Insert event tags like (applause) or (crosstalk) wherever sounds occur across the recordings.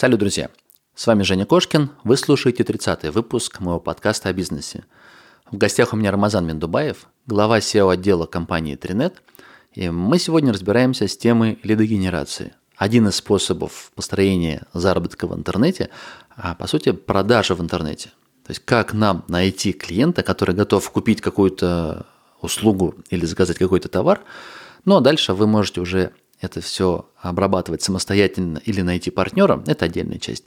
Салют, друзья! С вами Женя Кошкин, вы слушаете 30-й выпуск моего подкаста о бизнесе. В гостях у меня Рамазан Мендубаев, глава SEO-отдела компании Тринет, и мы сегодня разбираемся с темой лидогенерации. Один из способов построения заработка в интернете, а по сути продажи в интернете. То есть как нам найти клиента, который готов купить какую-то услугу или заказать какой-то товар, ну а дальше вы можете уже это все обрабатывать самостоятельно или найти партнера, это отдельная часть.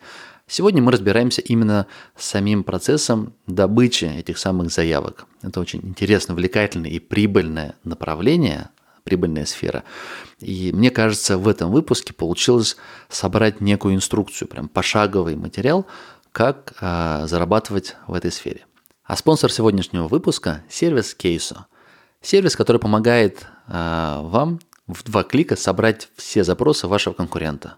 Сегодня мы разбираемся именно с самим процессом добычи этих самых заявок. Это очень интересно, увлекательное и прибыльное направление, прибыльная сфера. И мне кажется, в этом выпуске получилось собрать некую инструкцию, прям пошаговый материал, как а, зарабатывать в этой сфере. А спонсор сегодняшнего выпуска – сервис Кейсо. Сервис, который помогает а, вам в два клика собрать все запросы вашего конкурента.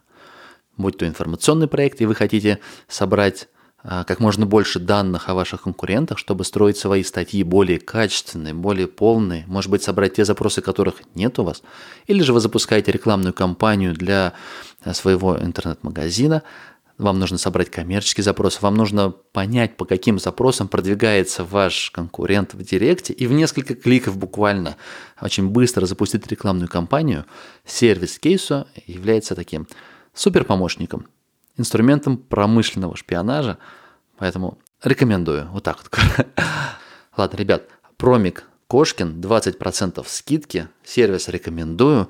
Будь то информационный проект, и вы хотите собрать а, как можно больше данных о ваших конкурентах, чтобы строить свои статьи более качественные, более полные, может быть, собрать те запросы, которых нет у вас, или же вы запускаете рекламную кампанию для а, своего интернет-магазина, вам нужно собрать коммерческий запрос, вам нужно понять, по каким запросам продвигается ваш конкурент в Директе, и в несколько кликов буквально очень быстро запустить рекламную кампанию. Сервис кейсу является таким супер помощником, инструментом промышленного шпионажа, поэтому рекомендую. Вот так вот. (laughs) Ладно, ребят, промик Кошкин, 20% скидки, сервис рекомендую.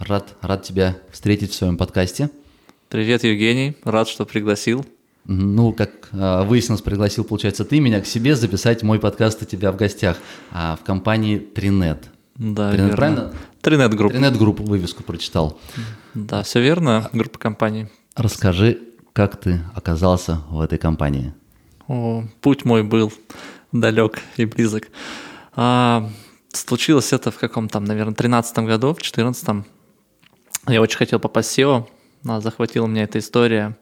Рад, рад тебя встретить в своем подкасте. Привет, Евгений. Рад, что пригласил. Ну, как э, выяснилось, пригласил, получается, ты меня к себе записать мой подкаст у тебя в гостях а, в компании Тринет. Да, Тринет, верно. правильно? Тринет Групп. Тринет Групп вывеску прочитал. Да, все верно. Группа компаний. Расскажи, как ты оказался в этой компании? О, путь мой был далек и близок. А, случилось это в каком там, наверное, 13 году, в 14 Я очень хотел попасть в SEO, а захватила меня эта история.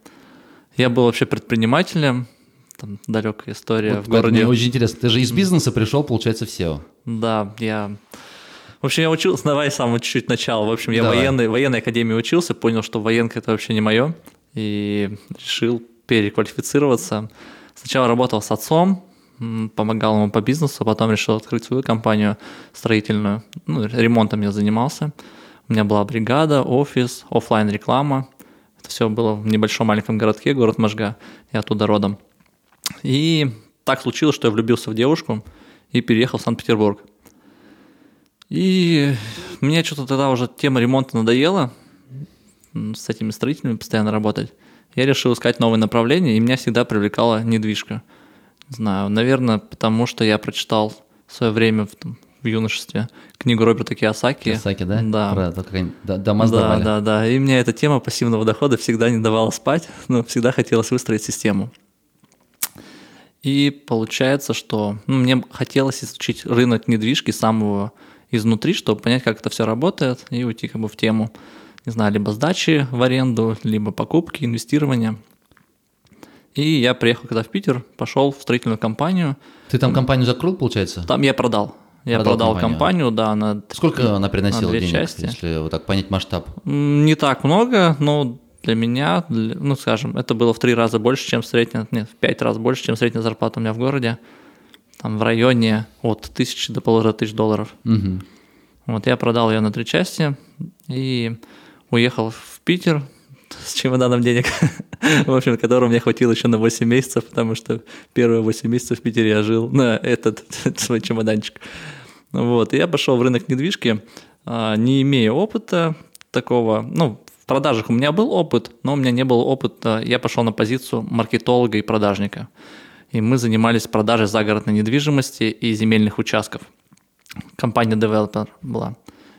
Я был вообще предпринимателем, там далекая история Вот в городе. Мне очень интересно, ты же из бизнеса пришел, получается, в SEO. Да, я... В общем, я учился, (laughs) давай самое чуть-чуть начало. В общем, я Давай. военной, военной академии учился, понял, что военка это вообще не мое, и решил переквалифицироваться. Сначала работал с отцом, помогал ему по бизнесу, потом решил открыть свою компанию строительную. Ну, ремонтом я занимался. У меня была бригада, офис, оффлайн реклама. Это все было в небольшом маленьком городке, город Можга. Я оттуда родом. И так случилось, что я влюбился в девушку и переехал в Санкт-Петербург. И мне что-то тогда уже тема ремонта надоела, с этими строителями постоянно работать. Я решил искать новые направления, и меня всегда привлекала недвижка. Не знаю, наверное, потому что я прочитал в свое время юношестве книгу Роберта Киосаки. Киосаки, да? Да. Про то, как они дома Да, сдавали. да, да. И мне эта тема пассивного дохода всегда не давала спать, но всегда хотелось выстроить систему. И получается, что ну, мне хотелось изучить рынок недвижки самого изнутри, чтобы понять, как это все работает, и уйти как бы в тему, не знаю, либо сдачи в аренду, либо покупки, инвестирования. И я приехал когда в Питер, пошел в строительную компанию. Ты там компанию закрыл, получается? Там я продал. Я Продал продал, компанию. да, на Сколько она на приносила две денег, части. если вот так понять масштаб? Не так много, но для меня, для- ну, скажем, это было в три раза больше, чем средняя, нет, в пять раз больше, чем средняя зарплата у меня в городе. Там в районе от тысячи до полутора тысяч долларов. Мгм. Вот я продал ее на три части и уехал в Питер (laughs) с чемоданом денег, (laughs) в общем, которого мне хватило еще на 8 месяцев, потому что первые 8 месяцев в Питере я жил на этот (laughs) свой чемоданчик. Вот, и я пошел в рынок недвижки, а, не имея опыта такого, ну, в продажах у меня был опыт, но у меня не было опыта, я пошел на позицию маркетолога и продажника. И мы занимались продажей загородной недвижимости и земельных участков. Компания Developer была.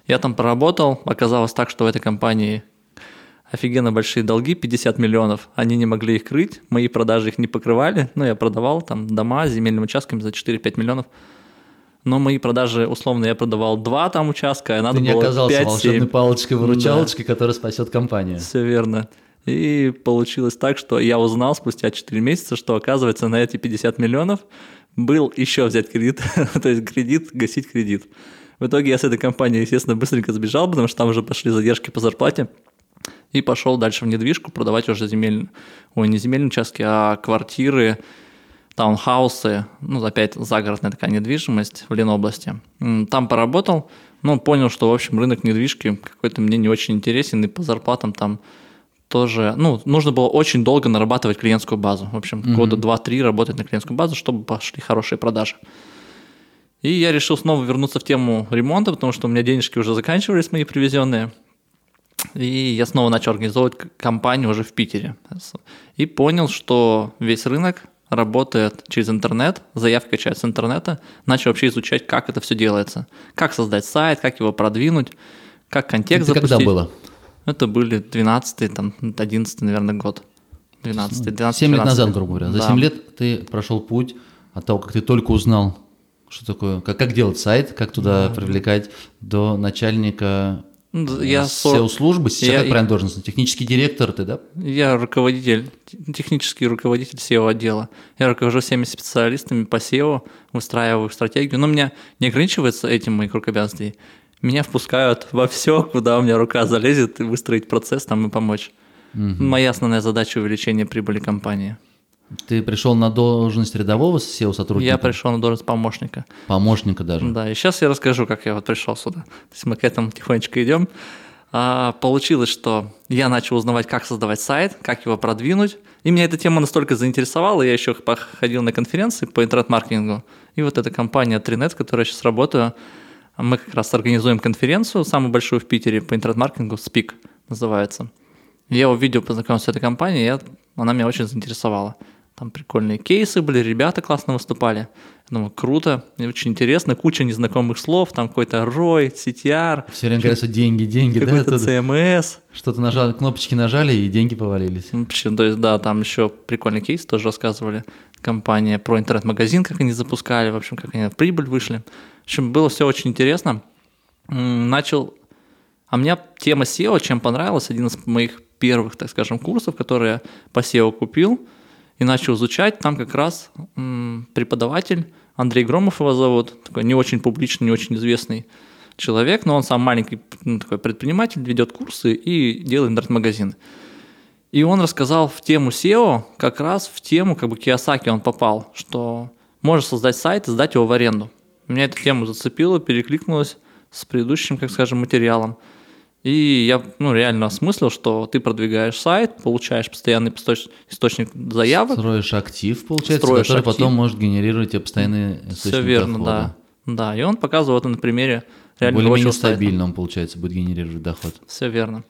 Я там поработал, оказалось так, что в этой компании офигенно большие долги, 50 миллионов, они не могли их крыть, мои продажи их не покрывали, ну, я продавал там дома с земельными участками за 4-5 миллионов, но мои продажи, условно, я продавал два там участка, а надо Ты не было оказался 5-7. волшебной палочкой-выручалочкой, которая спасет компанию. Все верно. И получилось так, что я узнал спустя 4 месяца, что оказывается на эти 50 миллионов был еще взять кредит, (laughs) то есть кредит, гасить кредит. В итоге я с этой компании, естественно, быстренько сбежал, потому что там уже пошли задержки по зарплате. И пошел дальше в недвижку продавать уже земельные, ой, не земельные участки, а квартиры, таунхаусы, ну, опять загородная такая недвижимость в Ленобласти. Там поработал, ну, понял, что, в общем, рынок недвижки какой-то мне не очень интересен, и по зарплатам там тоже, ну, нужно было очень долго нарабатывать клиентскую базу. В общем, года 2-3 работать на клиентскую базу, чтобы пошли хорошие продажи. И я решил снова вернуться в тему ремонта, потому что у меня денежки уже заканчивались, мои привезенные. И я снова начал организовывать компанию уже в Питере. И понял, что весь рынок работает через интернет, заявки качают с интернета. Начал вообще изучать, как это все делается. Как создать сайт, как его продвинуть, как контекст Это когда запустить. было? Это были 12 там, 11 наверное, год. 12 12 7 лет 13 назад, грубо говоря. За Да. 7 лет ты прошел путь от того, как ты только узнал, что такое, как, как делать сайт, как туда привлекать, до начальника да, Я, сор- SEO-службы. Сейчас я- как правильно должность? Технический директор ты, да? Я руководитель, те- технический руководитель SEO отдела. Я руковожу всеми специалистами по SEO, выстраиваю стратегию. Но меня не ограничивается этим моих рук обязанностей. Меня впускают во все, куда у меня рука залезет, и выстроить процесс там и помочь. Моя основная задача – увеличение прибыли компании. Ты пришел на должность рядового SEO-сотрудника? Я пришел на должность помощника. Помощника даже. Да, и сейчас я расскажу, как я вот пришел сюда. То есть мы к этому тихонечко идем. А, получилось, что я начал узнавать, как создавать сайт, как его продвинуть. И меня эта тема настолько заинтересовала, я еще походил на конференции по интернет-маркетингу. И вот эта компания Trinet, в которой я сейчас работаю, мы как раз организуем конференцию, самую большую в Питере по интернет-маркетингу, SPIC называется. Я увидел, познакомился с этой компанией, я, она меня очень заинтересовала. Там прикольные кейсы были, ребята классно выступали. Я думаю, круто, очень интересно, куча незнакомых слов, там какой-то ROI, CTR, Все время говорят, что деньги, деньги, да? какой-то оттуда? CMS. Что-то нажали, кнопочки нажали, и деньги повалились. В общем, то есть, да, там еще прикольный кейс тоже рассказывали. Компания про интернет-магазин, как они запускали, в общем, как они в прибыль вышли. В общем, было все очень интересно. Начал... А мне тема SEO чем понравилась, один из моих первых, так скажем, курсов, которые по SEO купил и начал изучать, там как раз м, преподаватель, Андрей Громов его зовут, такой не очень публичный, не очень известный человек, но он сам маленький ну, такой предприниматель, ведет курсы и делает интернет-магазин. И он рассказал в тему SEO, как раз в тему, как бы Киосаки он попал, что можешь создать сайт и сдать его в аренду. Меня эта тема зацепила, перекликнулась с предыдущим, как скажем, материалом. И я ну, реально осмыслил, что ты продвигаешь сайт, получаешь постоянный источ- источник заявок. Строишь актив, получается, Строишь который актив. потом может генерировать тебе постоянные источники Все верно, дохода. да. Да, и он показывал это на примере реально Более-менее стабильно он, получается, будет генерировать доход. Все верно.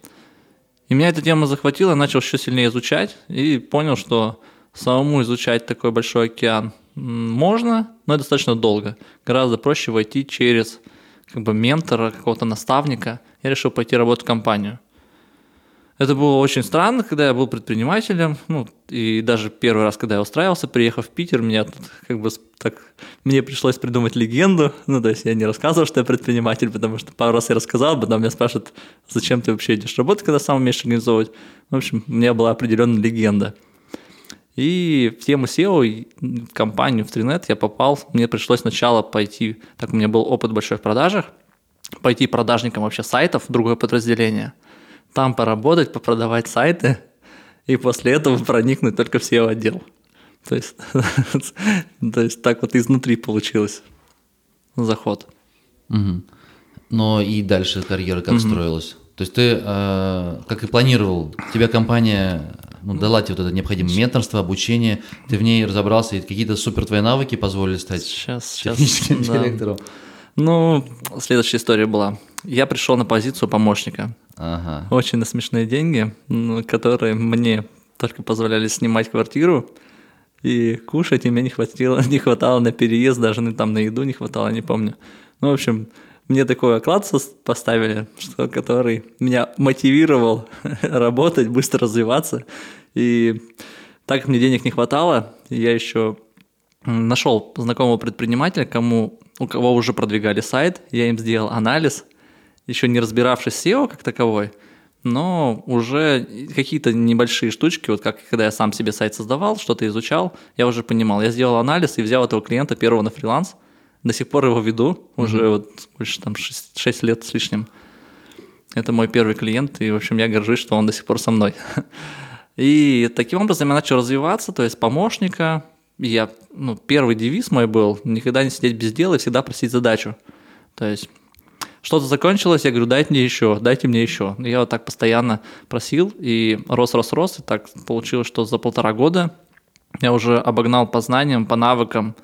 И меня эта тема захватила, я начал еще сильнее изучать и понял, что самому изучать такой большой океан можно, но это достаточно долго. Гораздо проще войти через как бы ментора, какого-то наставника. Я решил пойти работать в компанию. Это было очень странно, когда я был предпринимателем, ну, и даже первый раз, когда я устраивался, приехав в Питер, меня тут как бы так, мне пришлось придумать легенду, ну, то есть я не рассказывал, что я предприниматель, потому что пару раз я рассказал, потом меня спрашивают, зачем ты вообще идешь работать, когда сам умеешь организовывать. В общем, у меня была определенная легенда. И в тему SEO, в компанию, в Trinet я попал, мне пришлось сначала пойти, так у меня был опыт большой в продажах, пойти продажником вообще сайтов другое подразделение, там поработать, попродавать сайты, и после этого проникнуть только в SEO-отдел. То есть, (laughs) то есть так вот изнутри получилось заход. Мгм. Но и дальше карьера как строилась? То есть ты, э, как и планировал, тебе компания ну, дала тебе вот это необходимое менторство, обучение, ты в ней разобрался, и какие-то супер твои навыки позволили стать Сейчас, сейчас. техническим да. директором. Ну, следующая история была. Я пришел на позицию помощника. Ага. Очень на смешные деньги, которые мне только позволяли снимать квартиру и кушать, и мне не хватило, (laughs) не хватало на переезд, даже ну, там на еду не хватало, не помню. Ну, в общем, мне такой оклад поставили, что, который меня мотивировал (laughs) работать, быстро развиваться. И так как мне денег не хватало, я еще нашел знакомого предпринимателя, кому, у кого уже продвигали сайт, я им сделал анализ, еще не разбиравшись в SEO как таковой, но уже какие-то небольшие штучки, вот как когда я сам себе сайт создавал, что-то изучал, я уже понимал. Я сделал анализ и взял этого клиента первого на фриланс, до сих пор его веду, уже вот больше там 6, 6 лет с лишним. Это мой первый клиент, и, в общем, я горжусь, что он до сих пор со мной. (laughs) И таким образом я начал развиваться, то есть помощника. Я, ну, первый девиз мой был – никогда не сидеть без дела и всегда просить задачу. То есть что-то закончилось, я говорю, дайте мне еще, дайте мне еще. И я вот так постоянно просил, и рос, рос, рос, и так получилось, что за полтора года я уже обогнал по знаниям, по навыкам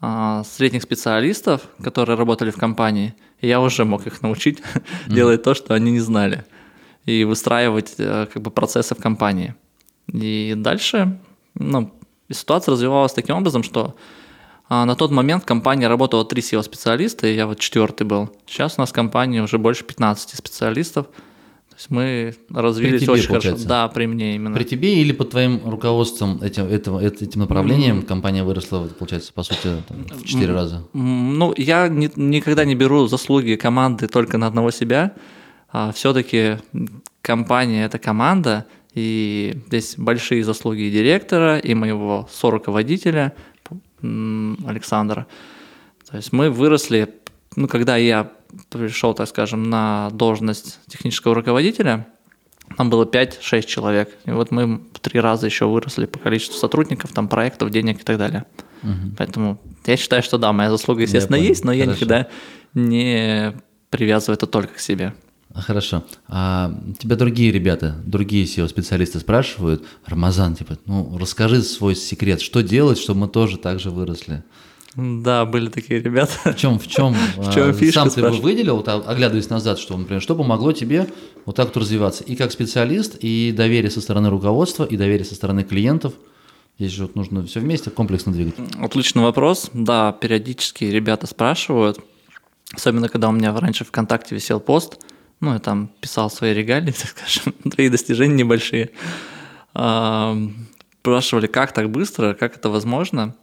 средних специалистов, которые работали в компании, и я уже мог их научить (laughs) делать то, что они не знали, и выстраивать э, как бы процессы в компании. И дальше ну, ситуация развивалась таким образом, что а, на тот момент в компании работало три SEO-специалиста, и я вот четвертый был. Сейчас у нас в компании уже больше 15 специалистов. Есть мы развились очень хорошо. получается? Да, при мне именно. При тебе или под твоим руководством этим, этого, эт- этим направлением компания выросла, получается, по сути, там, в 4 раза? М, Ну, я ни- никогда не беру заслуги команды только на одного себя. все-таки компания – это команда, и здесь большие заслуги и директора, и моего соруководителя Александра. То есть мы выросли, ну, когда я пришел, так скажем, на должность технического руководителя, там было 5-6 человек. И вот мы в три раза еще выросли по количеству сотрудников, там проектов, денег и так далее. Поэтому я считаю, что да, моя заслуга, естественно, понял. есть, но я Хорошо. никогда не привязываю это только к себе. А, Хорошо. А тебя другие ребята, другие SEO-специалисты спрашивают, Рамазан, типа, ну, расскажи свой секрет, что делать, чтобы мы тоже так же выросли? Да, были такие ребята. В чем, в чем, (laughs) В чем а, фишка, сам ты бы спрашиваю? выделил, вот, а- оглядываясь назад, что, например, что помогло тебе вот так вот развиваться и как специалист, и доверие со стороны руководства, и доверие со стороны клиентов? Здесь же вот нужно все вместе комплексно двигать. Отличный вопрос. Да, периодически ребята спрашивают, особенно когда у меня раньше ВКонтакте висел пост, ну, я там писал свои регалии, (laughs) так скажем, свои достижения небольшие. А, Спрашивали, как так быстро, как это возможно.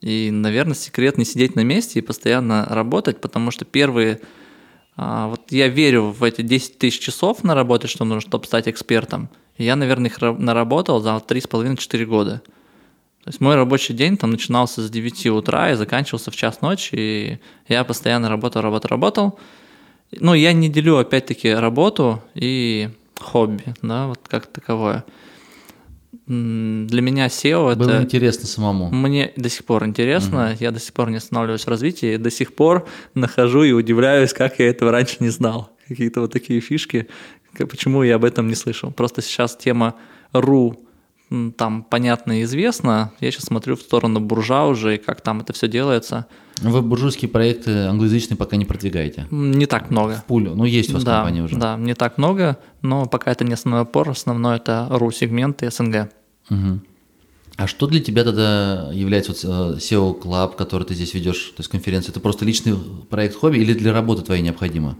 И, наверное, секрет не сидеть на месте и постоянно работать, потому что первые... а, Вот я верю в эти 10 тысяч часов наработать, что нужно, чтобы стать экспертом. И я, наверное, их ра- наработал за 3,5-4 года. То есть мой рабочий день там начинался с 9 утра и заканчивался в час ночи, и я постоянно работал, работал, работал. Ну, я не делю, опять-таки, работу и хобби, да, вот как таковое. Для меня SEO Было это... интересно самому. Мне до сих пор интересно, я до сих пор не останавливаюсь в развитии, до сих пор нахожу и удивляюсь, как я этого раньше не знал. Какие-то вот такие фишки, почему я об этом не слышал. Просто сейчас тема ру м, там понятно и известно. Я сейчас смотрю в сторону буржа уже, и как там это все делается. Вы буржуйские проекты англоязычные пока не продвигаете. Не так много. Пулю, ну есть у вас да, компания уже. да, не так много, но пока это не основной опор, основной это ру-сегмент и СНГ. Мгм. А что для тебя тогда является вот, э, SEO Club, который ты здесь ведешь, то есть конференция? Это просто личный проект хобби или для работы твоей необходимо?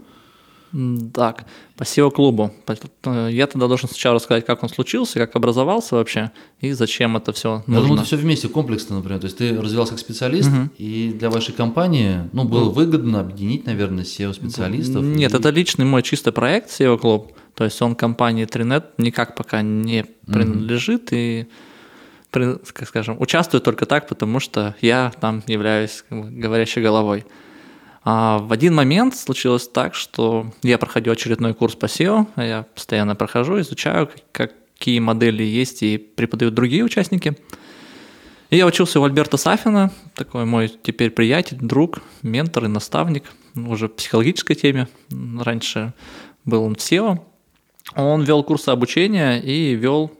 Так, по SEO-клубу. По- Я тогда должен сначала рассказать, как он случился, как образовался вообще, и зачем это все Я думаю, нужно. это все вместе, комплексно, например. То есть ты развивался как специалист, и для вашей компании ну, было выгодно объединить, наверное, SEO-специалистов. Нет, и- это личный мой чистый проект SEO-клуб, то есть он компании Trinet никак пока не принадлежит и, при- как скажем, участвует только так, потому что я там являюсь говорящей головой. А в один момент случилось так, что я проходил очередной курс по SEO, а я постоянно прохожу, изучаю, как- какие модели есть и преподают другие участники. И я учился у Альберта Сафина, такой мой теперь приятель, друг, ментор и наставник, уже в психологической теме. Раньше был он в SEO. Он вел курсы обучения и вел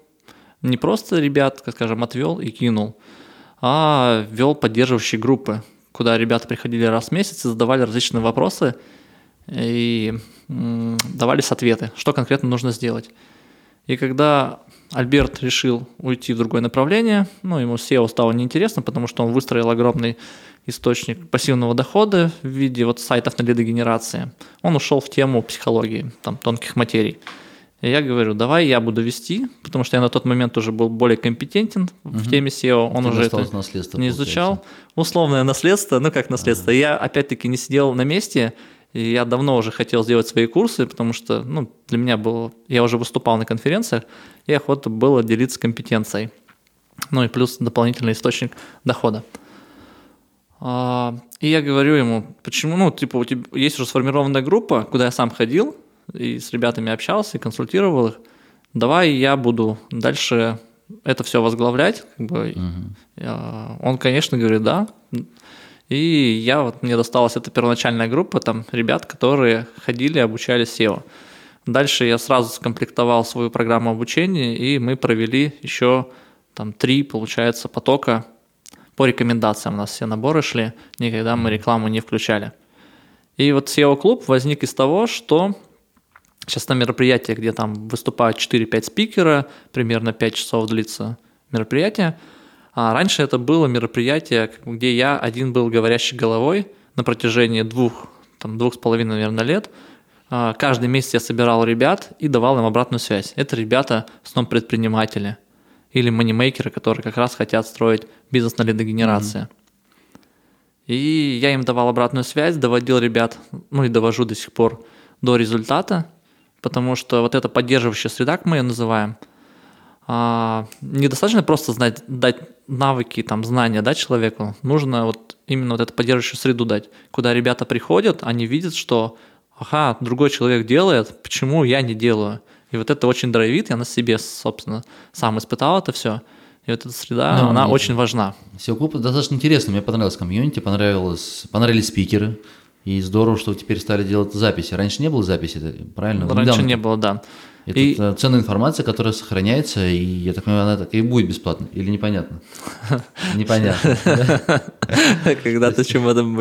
не просто ребят, скажем, отвел и кинул, а вел поддерживающие группы, куда ребята приходили раз в месяц и задавали различные вопросы и м, давались ответы, что конкретно нужно сделать. И когда Альберт решил уйти в другое направление, ну, ему SEO стало неинтересно, потому что он выстроил огромный источник пассивного дохода в виде вот сайтов на лидогенерации. Он ушел в тему психологии, там, тонких материй. И я говорю, давай я буду вести, потому что я на тот момент уже был более компетентен угу. в теме SEO, он Тебе уже это не получается. изучал. Условное наследство, ну как наследство. Ага. Я опять-таки не сидел на месте, и я давно уже хотел сделать свои курсы, потому что ну, для меня было, я уже выступал на конференциях, и охота было делиться компетенцией. Ну и плюс дополнительный источник дохода. А, и я говорю ему, почему, ну, типа, у тебя есть уже сформированная группа, куда я сам ходил, и с ребятами общался, и консультировал их. Давай я буду дальше это все возглавлять. Как бы. угу. Он, конечно, говорит, да. И я вот мне досталась эта первоначальная группа, там ребят, которые ходили, обучались SEO. Дальше я сразу скомплектовал свою программу обучения, и мы провели еще там три, получается, потока по рекомендациям. У нас все наборы шли, никогда мы рекламу не включали. И вот SEO-клуб возник из того, что Сейчас на мероприятие, где там выступают 4-5 спикера, примерно 5 часов длится мероприятие. А раньше это было мероприятие, где я один был говорящий головой на протяжении двух, там, двух с половиной, наверное, лет. А, каждый месяц я собирал ребят и давал им обратную связь. Это ребята, в основном предприниматели или манимейкеры, которые как раз хотят строить бизнес на лидогенерации. Mm-hmm. И я им давал обратную связь, доводил ребят, ну и довожу до сих пор до результата – потому что вот эта поддерживающая среда, как мы ее называем, а, недостаточно просто знать, дать навыки, там, знания дать человеку, нужно вот именно вот эту поддерживающую среду дать, куда ребята приходят, они видят, что ага, другой человек делает, почему я не делаю? И вот это очень драйвит, я на себе, собственно, сам испытал это все. И вот эта среда, ну, она нет. очень важна. SEO-клуб достаточно интересно, мне понравилось комьюнити, понравилось, понравились спикеры, и здорово, что теперь стали делать записи. Раньше не было записи, правильно? Раньше Недавно. не было, да. Это и... ценная информация, которая сохраняется, и я так понимаю, она так и будет бесплатно. Или непонятно? (laughs) Непонятно. Когда-то чем этом...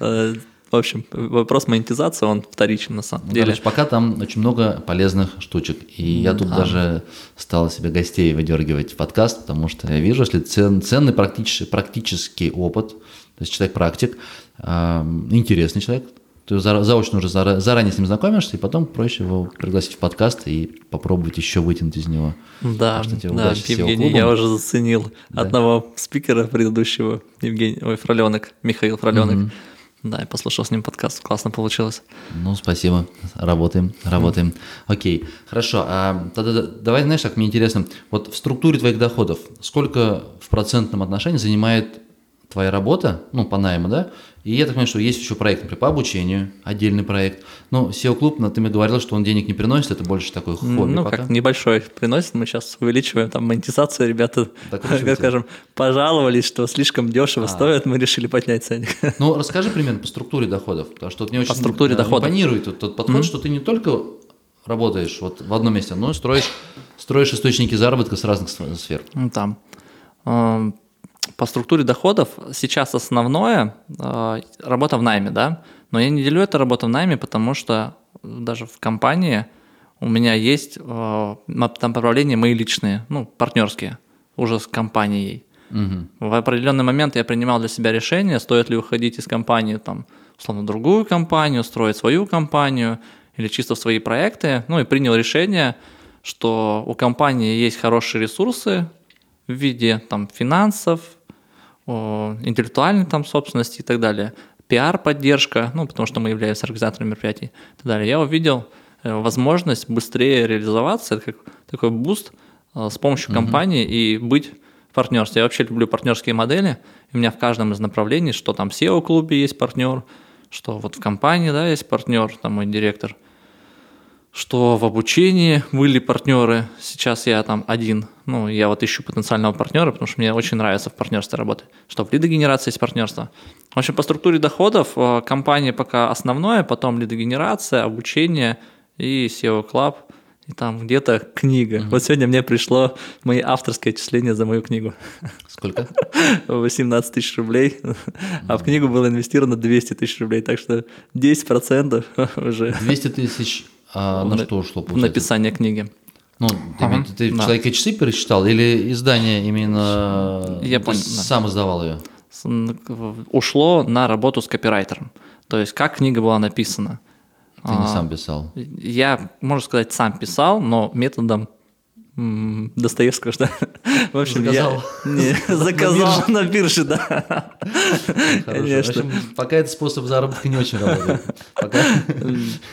Э, в общем, вопрос монетизации, он вторичен на самом деле. Короче, пока там очень много полезных штучек. И я тут даже стал себе гостей выдергивать в подкаст, потому что я вижу, если ценный практический опыт, то есть человек практик, интересный человек, ты заочно уже заранее с ним знакомишься, и потом проще его пригласить в подкаст и попробовать еще вытянуть из него. Да, да, Евгений, я уже заценил да. одного спикера предыдущего, Евгений, ой, Фроленок, Михаил Фроленок. Угу. Да, я послушал с ним подкаст, классно получилось. Ну, спасибо, работаем, работаем. Окей, хорошо, а тогда давай, знаешь, так мне интересно, вот в структуре твоих доходов сколько в процентном отношении занимает твоя работа, ну, по найму, да, и я так понимаю, что есть еще проект, например, по обучению, отдельный проект. Ну, SEO-клуб, ты мне говорил, что он денег не приносит, это больше такой хобби Ну, пока. как небольшой приносит, мы сейчас увеличиваем там монетизацию, ребята, так, (laughs) как скажем, пожаловались, что слишком дешево а. стоит, мы решили поднять ценник. Ну, расскажи примерно по структуре доходов, потому что мне очень по структуре доходов. импонирует тот, тот подход, mm-hmm. что ты не только работаешь вот в одном месте, но строишь, строишь источники заработка с разных сфер. Ну, там по структуре доходов сейчас основное э, работа в найме, да, но я не делю это работа в найме, потому что даже в компании у меня есть э, там направления мои личные, ну, партнерские, уже с компанией. Угу. В определенный момент я принимал для себя решение, стоит ли уходить из компании, там, условно, другую компанию, строить свою компанию или чисто в свои проекты. Ну и принял решение, что у компании есть хорошие ресурсы в виде там, финансов, интеллектуальной там собственности и так далее, пиар-поддержка, ну, потому что мы являемся организаторами мероприятий и так далее. Я увидел э, возможность быстрее реализоваться, это как такой буст э, с помощью угу. компании и быть в партнерстве. Я вообще люблю партнерские модели. У меня в каждом из направлений, что там в SEO-клубе есть партнер, что вот в компании да, есть партнер, там мой директор – что в обучении были партнеры, сейчас я там один, ну, я вот ищу потенциального партнера, потому что мне очень нравится в партнерстве работать, что в лидогенерации есть партнерство. В общем, по структуре доходов э, компания пока основное, потом лидогенерация, обучение и SEO Club, и там где-то книга. Угу. Вот сегодня мне пришло мои авторское отчисление за мою книгу. Сколько? (laughs) 18 тысяч рублей, угу. а в книгу было инвестировано 200 тысяч рублей, так что 10% (laughs) уже. 200 тысяч а на, на что ушло? Получается? Написание книги. Ну, ты, Ага, ты да. «Человека и часы» пересчитал или издание именно... Я да. сам издавал ее? Ушло на работу с копирайтером. То есть, как книга была написана. Ты не А, сам писал. Я, можно сказать, сам писал, но методом Достоевского, что? (laughs) В общем, Заказал. я (laughs) не, заказал на бирже, да. Хорошо. В Конечно. общем, пока этот способ заработка не очень работает. Пока...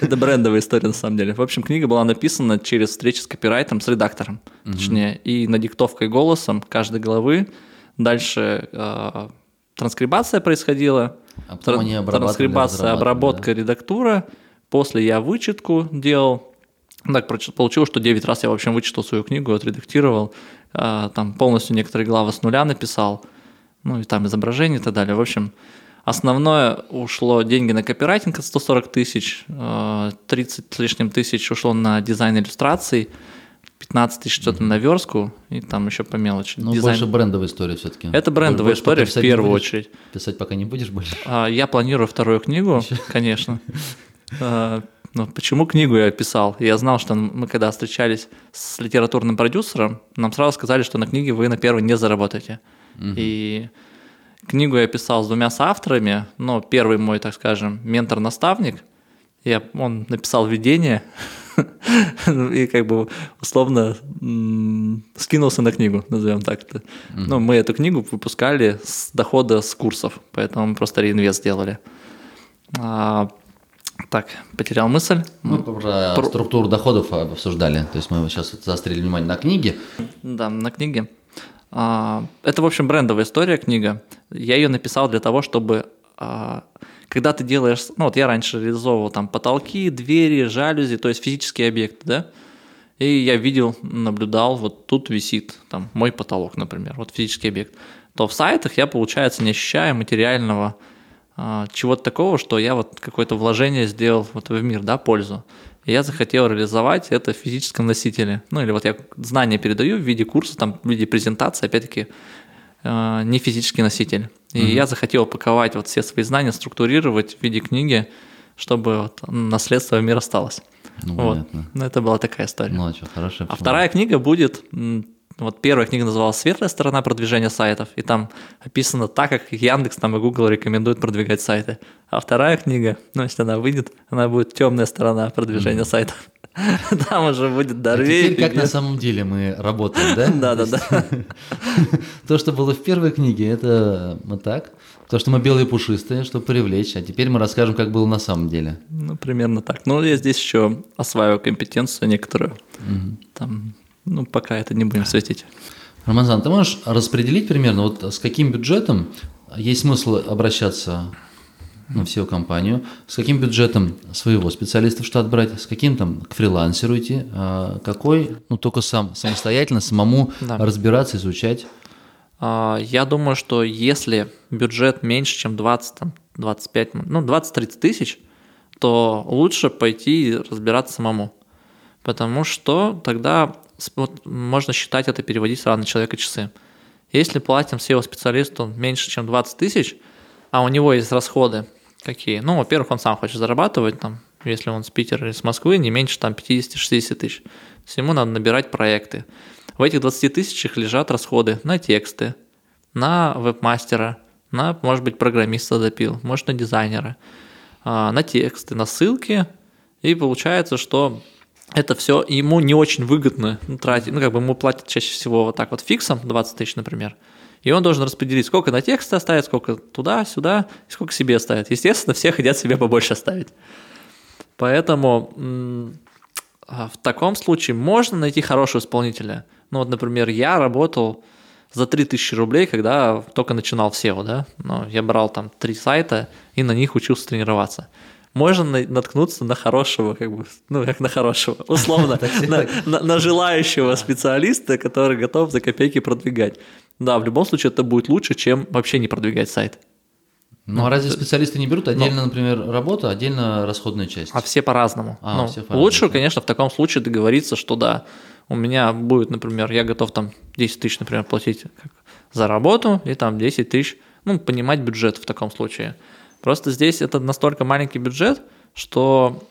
Это брендовая история, на самом деле. В общем, книга была написана через встречи с копирайтером, с редактором, точнее, и надиктовкой голосом каждой главы. Дальше э, транскрибация происходила. А потом они Транскрибация, обработка, редактура. После я вычетку делал. Так получилось, что 9 раз я, в общем, вычитал свою книгу, отредактировал. а, Там полностью некоторые главы с нуля написал. Ну, и там изображения и так далее. В общем, основное ушло деньги на копирайтинг от 140 тысяч, э, 30 с лишним тысяч ушло на дизайн иллюстраций, 15 тысяч что-то на верстку, и там еще по мелочи. Ну, Дизайн. больше брендовая история все-таки. Это брендовая история в первую очередь. Писать пока не будешь больше? А, Я планирую вторую книгу, конечно. (laughs) Ну, почему книгу я писал? Я знал, что мы когда встречались с литературным продюсером, нам сразу сказали, что на книге вы на первой не заработаете. И книгу я писал с двумя соавторами, но первый мой, так скажем, ментор-наставник, я, он написал введение (laughs) и как бы условно скинулся на книгу, назовем так это. Ну, мы эту книгу выпускали с дохода с курсов, поэтому мы просто реинвест сделали. А, так, потерял мысль. Мы про Про- структуру доходов обсуждали. То есть мы сейчас заострили внимание на книге. Да, на книге. А, Это, в общем, брендовая история книга. Я ее написал для того, чтобы а, когда ты делаешь, ну вот я раньше реализовывал там потолки, двери, жалюзи, то есть физические объекты, да, и я видел, наблюдал, вот тут висит там мой потолок, например, вот физический объект, то в сайтах я, получается, не ощущаю материального чего-то такого, что я вот какое-то вложение сделал вот в мир, да, пользу. И я захотел реализовать это в физическом носителе. Ну или вот я знания передаю в виде курса, там, в виде презентации, опять-таки, э, не физический носитель. И я захотел упаковать вот все свои знания, структурировать в виде книги, чтобы вот наследство в мир осталось. Ну, вот. понятно. Ну, это была такая история. Ну, а что, хорошая. А вторая книга будет, вот первая книга называлась «Светлая сторона продвижения сайтов», и там описано так, как Яндекс там и Google рекомендуют продвигать сайты. А вторая книга, ну, если она выйдет, она будет «Темная сторона продвижения сайтов». (laughs) Там уже будет А Дорвей. теперь как на самом деле мы работаем, да? Да, да, да. То, что было в первой книге, это мы так. То, что мы белые пушистые, чтобы привлечь. А теперь мы расскажем, как было на самом деле. Ну, примерно так. Ну, я здесь еще осваиваю компетенцию некоторую. Там, ну, пока это не будем светить. Рамазан, ты можешь распределить примерно, вот с каким бюджетом есть смысл обращаться на всю компанию, с каким бюджетом своего специалиста в штат брать, с каким там к фрилансеру идти, а какой, ну только сам, самостоятельно, самому Да. разбираться, изучать. А, Я думаю, что если бюджет меньше, чем 20, там, 25, ну, 20-30 тысяч, то лучше пойти разбираться самому. Потому что тогда вот, можно считать это, переводить на человека часы. Если платим SEO-специалисту меньше, чем 20 тысяч, а у него есть расходы какие? Ну, во-первых, он сам хочет зарабатывать, там, если он с Питера или с Москвы, не меньше там 50-60 тысяч. То есть ему надо набирать проекты. В этих 20 тысячах лежат расходы на тексты, на вебмастера, на, может быть, программиста допил, может, на дизайнера, а, на тексты, на ссылки. И получается, что это все ему не очень выгодно тратить. Ну, как бы ему платят чаще всего вот так вот фиксом 20 тысяч, например. И он должен распределить, сколько на тексты оставить, сколько туда, сюда, и сколько себе оставить. Естественно, все хотят себе побольше оставить. Поэтому а в таком случае можно найти хорошего исполнителя. Ну вот, например, я работал за 3000 рублей, когда только начинал в SEO, да, но я брал там три сайта и на них учился тренироваться. Можно на- наткнуться на хорошего, как бы, ну, как на хорошего, условно, (laughs) на, желающего специалиста, который готов за копейки продвигать. Да, в любом случае это будет лучше, чем вообще не продвигать сайт. Ну, а разве специалисты не берут отдельно, например, работу, отдельно расходная часть? А все по-разному. А, Ну, все по-разному. лучше, конечно, в таком случае договориться, что да, у меня будет, например, я готов там 10 тысяч, например, платить за работу, и там 10 тысяч, ну, понимать бюджет в таком случае. Просто здесь это настолько маленький бюджет, что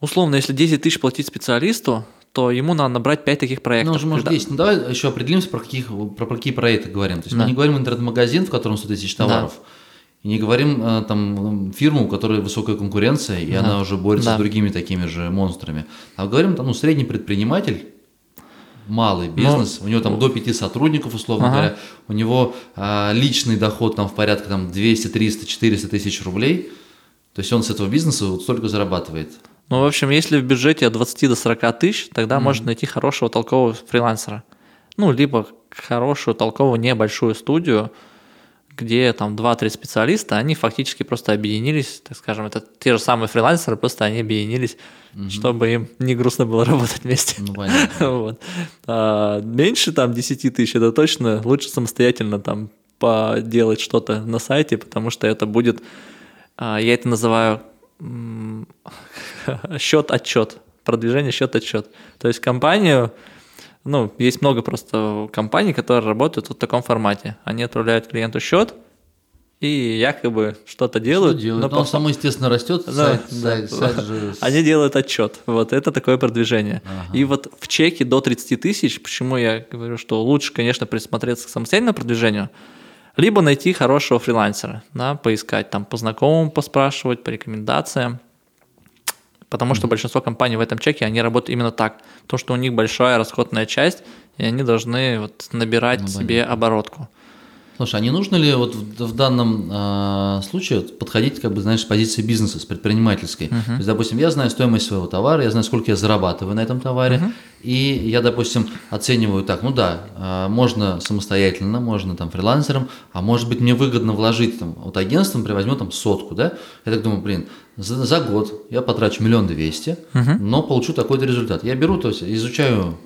условно, если 10 тысяч платить специалисту, то ему надо набрать 5 таких проектов. Ну, уже может Когда- 10. Ну, давай еще определимся, про, каких, про какие проекты говорим. То есть Да. мы не говорим интернет-магазин, в котором 100 тысяч товаров, и не говорим э, там фирму, у которой высокая конкуренция, и Да. она уже борется Да. с другими такими же монстрами. А говорим там, ну, средний предприниматель, малый бизнес, у него там до 5 сотрудников, условно Ага. говоря, у него а, личный доход там в порядке там 200, 300, 400 тысяч рублей, то есть он с этого бизнеса вот столько зарабатывает. Ну, в общем, если в бюджете от 20 до 40 тысяч, тогда можно найти хорошего толкового фрилансера. Ну, либо хорошую толковую небольшую студию, где там 2-3 специалиста, они фактически просто объединились, так скажем, это те же самые фрилансеры, просто они объединились, чтобы им не грустно было (laughs) работать вместе. Ну, понятно. (laughs) Вот. А, меньше там 10 тысяч, это точно лучше самостоятельно там поделать что-то на сайте, потому что это будет, а, я это называю (laughs) счет-отчет, продвижение счет-отчет. То есть компанию, ну, есть много просто компаний, которые работают вот в таком формате. Они отправляют клиенту счет и якобы что-то Что делают. делать? но Ну, он по- само, естественно, растет, да, сайт, да. сайт- сайт же Они делают отчет. Вот это такое продвижение. И вот в чеке до 30 тысяч, почему я говорю, что лучше, конечно, присмотреться к самостоятельному продвижению, либо найти хорошего фрилансера, да, поискать там по знакомым, поспрашивать, по рекомендациям. Потому что большинство компаний в этом чеке, они работают именно так. То, что у них большая расходная часть, и они должны вот набирать Ну, себе оборотку. Слушай, а не нужно ли вот в, в данном а, случае подходить, как бы, знаешь, с позиции бизнеса, с предпринимательской? То есть, допустим, я знаю стоимость своего товара, я знаю, сколько я зарабатываю на этом товаре, и я, допустим, оцениваю так, ну да, а, можно самостоятельно, можно там фрилансером, а может быть мне выгодно вложить там, вот агентством, возьму там сотку, да? Я так думаю, блин, за, за год я потрачу миллион двести, но получу такой-то результат. Я беру, то есть изучаю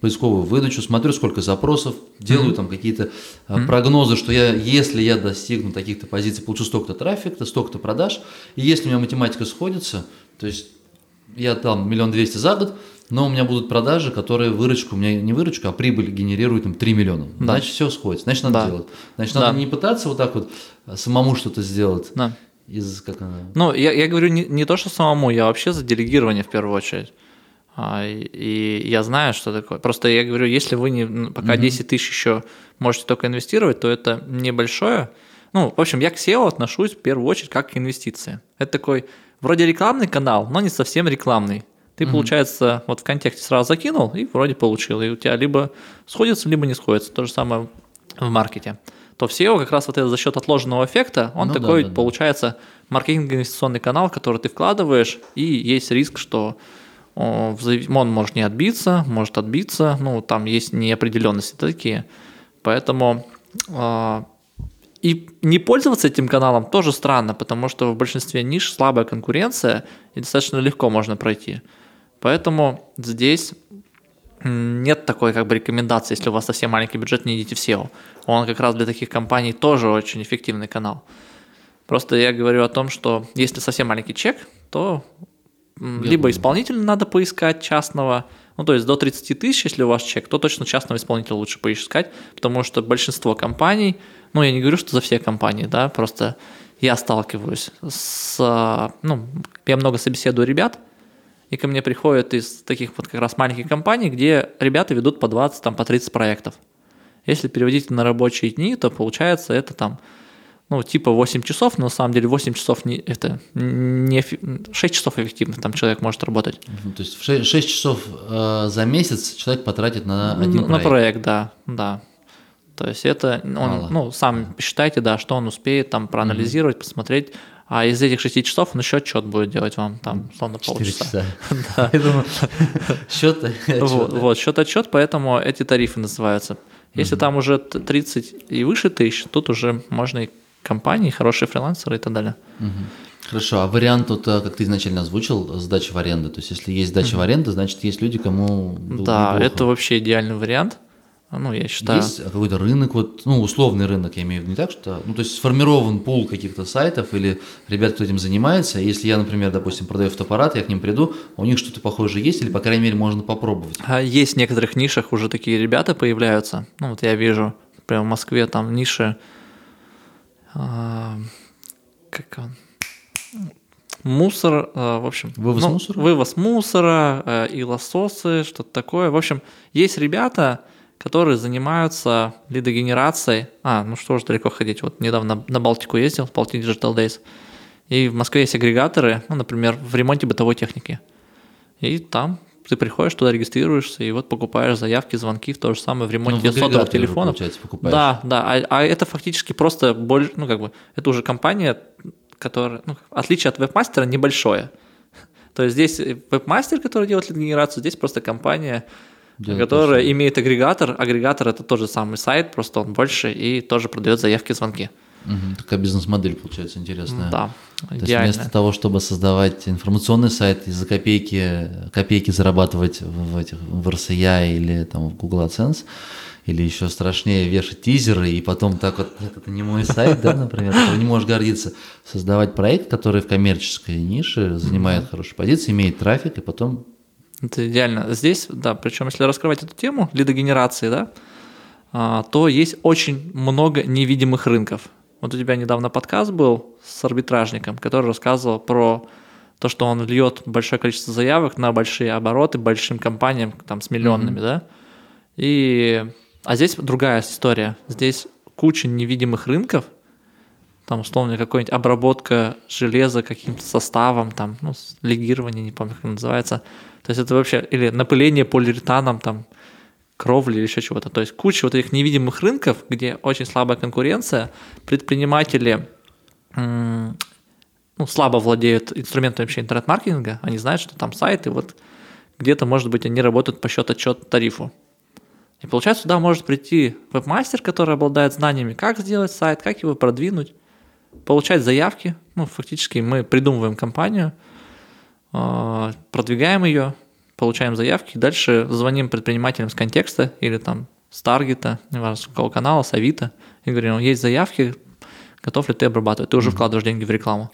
поисковую выдачу, смотрю, сколько запросов, делаю там какие-то а, прогнозы, что я, если я достигну таких-то позиций, получу столько-то трафика, столько-то продаж, и если у меня математика сходится, то есть я там миллион двести за год, но у меня будут продажи, которые выручку, у меня не выручка, а прибыль генерирует там 3 миллиона. Да. Значит, все сходится, значит, надо Да. делать. Значит, Да. надо не пытаться вот так вот самому что-то сделать. Да. Из, как она, Ну, я, я говорю не, не то, что самому, я вообще за делегирование в первую очередь. А, и, и я знаю, что такое. Просто я говорю, если вы не, пока 10 тысяч еще можете только инвестировать, то это небольшое. Ну, в общем, я к SEO отношусь в первую очередь как к инвестиции. Это такой вроде рекламный канал, но не совсем рекламный. Ты, получается, вот в контексте сразу закинул и вроде получил. И у тебя либо сходится, либо не сходится. То же самое в маркете. То в SEO как раз вот это за счет отложенного эффекта, он Ну такой да, да. получается маркетинг-инвестиционный канал, в который ты вкладываешь, и есть риск, что он может не отбиться, может отбиться, ну, там есть неопределенности такие. Поэтому а, и не пользоваться этим каналом тоже странно, потому что в большинстве ниш слабая конкуренция, и достаточно легко можно пройти. Поэтому здесь нет такой как бы рекомендации, если у вас совсем маленький бюджет, не идите в SEO. Он как раз для таких компаний тоже очень эффективный канал. Просто я говорю о том, что если совсем маленький чек, то Я либо понял. исполнителя надо поискать частного, ну то есть до 30 тысяч, если у вас чек, то точно частного исполнителя лучше поискать, потому что большинство компаний, ну я не говорю, что за все компании, да, просто я сталкиваюсь с, ну, я много собеседую ребят, и ко мне приходят из таких вот как раз маленьких компаний, где ребята ведут по 20, там, по 30 проектов. Если переводить на рабочие дни, то получается это там, ну, типа 8 часов, но на самом деле 8 часов не, это не, эффи- 6 часов эффективно там человек может работать. ну, то есть в 6, часов э, за месяц человек потратит на один На проект. проект, да, да. То есть это, он, Мало. ну, сам считайте, да, что он успеет там проанализировать, посмотреть, а из этих 6 часов он еще отчет будет делать вам там, словно 4 полчаса. часа. (laughs) (laughs) Счет Вот, вот счет-отчет, поэтому эти тарифы называются. Если там уже т- 30 и выше тысяч, тут уже можно и компании, хорошие фрилансеры и так далее. Хорошо, а вариант, вот, э, как ты изначально озвучил, сдачи в аренду. То есть, если есть сдача в аренду, значит, есть люди, кому да, это вообще идеальный вариант. Ну, я считаю. Есть какой-то рынок, вот, ну, условный рынок, я имею в виду, не так, что, ну, то есть сформирован пул каких-то сайтов или ребят, кто этим занимается. Если я, например, допустим, продаю фотоаппарат, я к ним приду, у них что-то похожее есть, или, по крайней мере, можно попробовать. А Есть в некоторых нишах уже такие ребята появляются. Ну, вот я вижу, прям в Москве там ниши. а, как он? мусор, э, в общем. Вывоз ну, мусора? Вывоз мусора, э, и лососы, что-то такое. В общем, есть ребята, которые занимаются лидогенерацией. А, ну что ж далеко ходить. Вот недавно на Балтику ездил, в Baltic Digital Days. И в Москве есть агрегаторы, ну, например, в ремонте бытовой техники. И там ты приходишь туда, регистрируешься, и вот покупаешь заявки, звонки, в то же самое в ремонте Ну, сотовых телефонов. покупаешь. Да, да, а, а это фактически просто больше, ну, как бы, это уже компания, которая, ну, отличие от вебмастера небольшое. То есть здесь вебмастер, который делает лид-генерацию, здесь просто компания, которая то, что- имеет агрегатор. Агрегатор это тот же самый сайт, просто он больше и тоже продает заявки, звонки. Мгм, Такая бизнес-модель получается интересная. Да, То есть идеально. вместо того, чтобы создавать информационный сайт и за копейки, копейки зарабатывать в, этих, в RSA или там, в Google AdSense, или еще страшнее вешать тизеры, и потом так вот, «Нет, это не мой сайт, да, например, который не можешь гордиться, создавать проект, который в коммерческой нише занимает хорошую позицию, имеет трафик, и потом Это идеально. Здесь, да, причем если раскрывать эту тему лидогенерации, да, а, то есть очень много невидимых рынков. Вот у тебя недавно подкаст был с арбитражником, который рассказывал про то, что он льет большое количество заявок на большие обороты большим компаниям, там, с миллионными, да. И, а здесь другая история. Здесь куча невидимых рынков, там, условно, какая-нибудь обработка железа каким-то составом, там, ну, легирование, не помню, как называется. То есть это вообще, или напыление полиуретаном, там, кровли или еще чего-то. То есть куча вот этих невидимых рынков, где очень слабая конкуренция, предприниматели ну, слабо владеют инструментами вообще интернет-маркетинга, они знают, что там сайты, вот где-то, может быть, они работают по счет-отчет тарифу. И получается, сюда может прийти вебмастер, который обладает знаниями, как сделать сайт, как его продвинуть, получать заявки. Ну, фактически мы придумываем компанию, продвигаем ее, получаем заявки, дальше звоним предпринимателям с контекста или там с таргета, неважно, с какого канала, с Авито, и говорим, есть заявки, готов ли ты обрабатывать? Ты уже вкладываешь деньги в рекламу.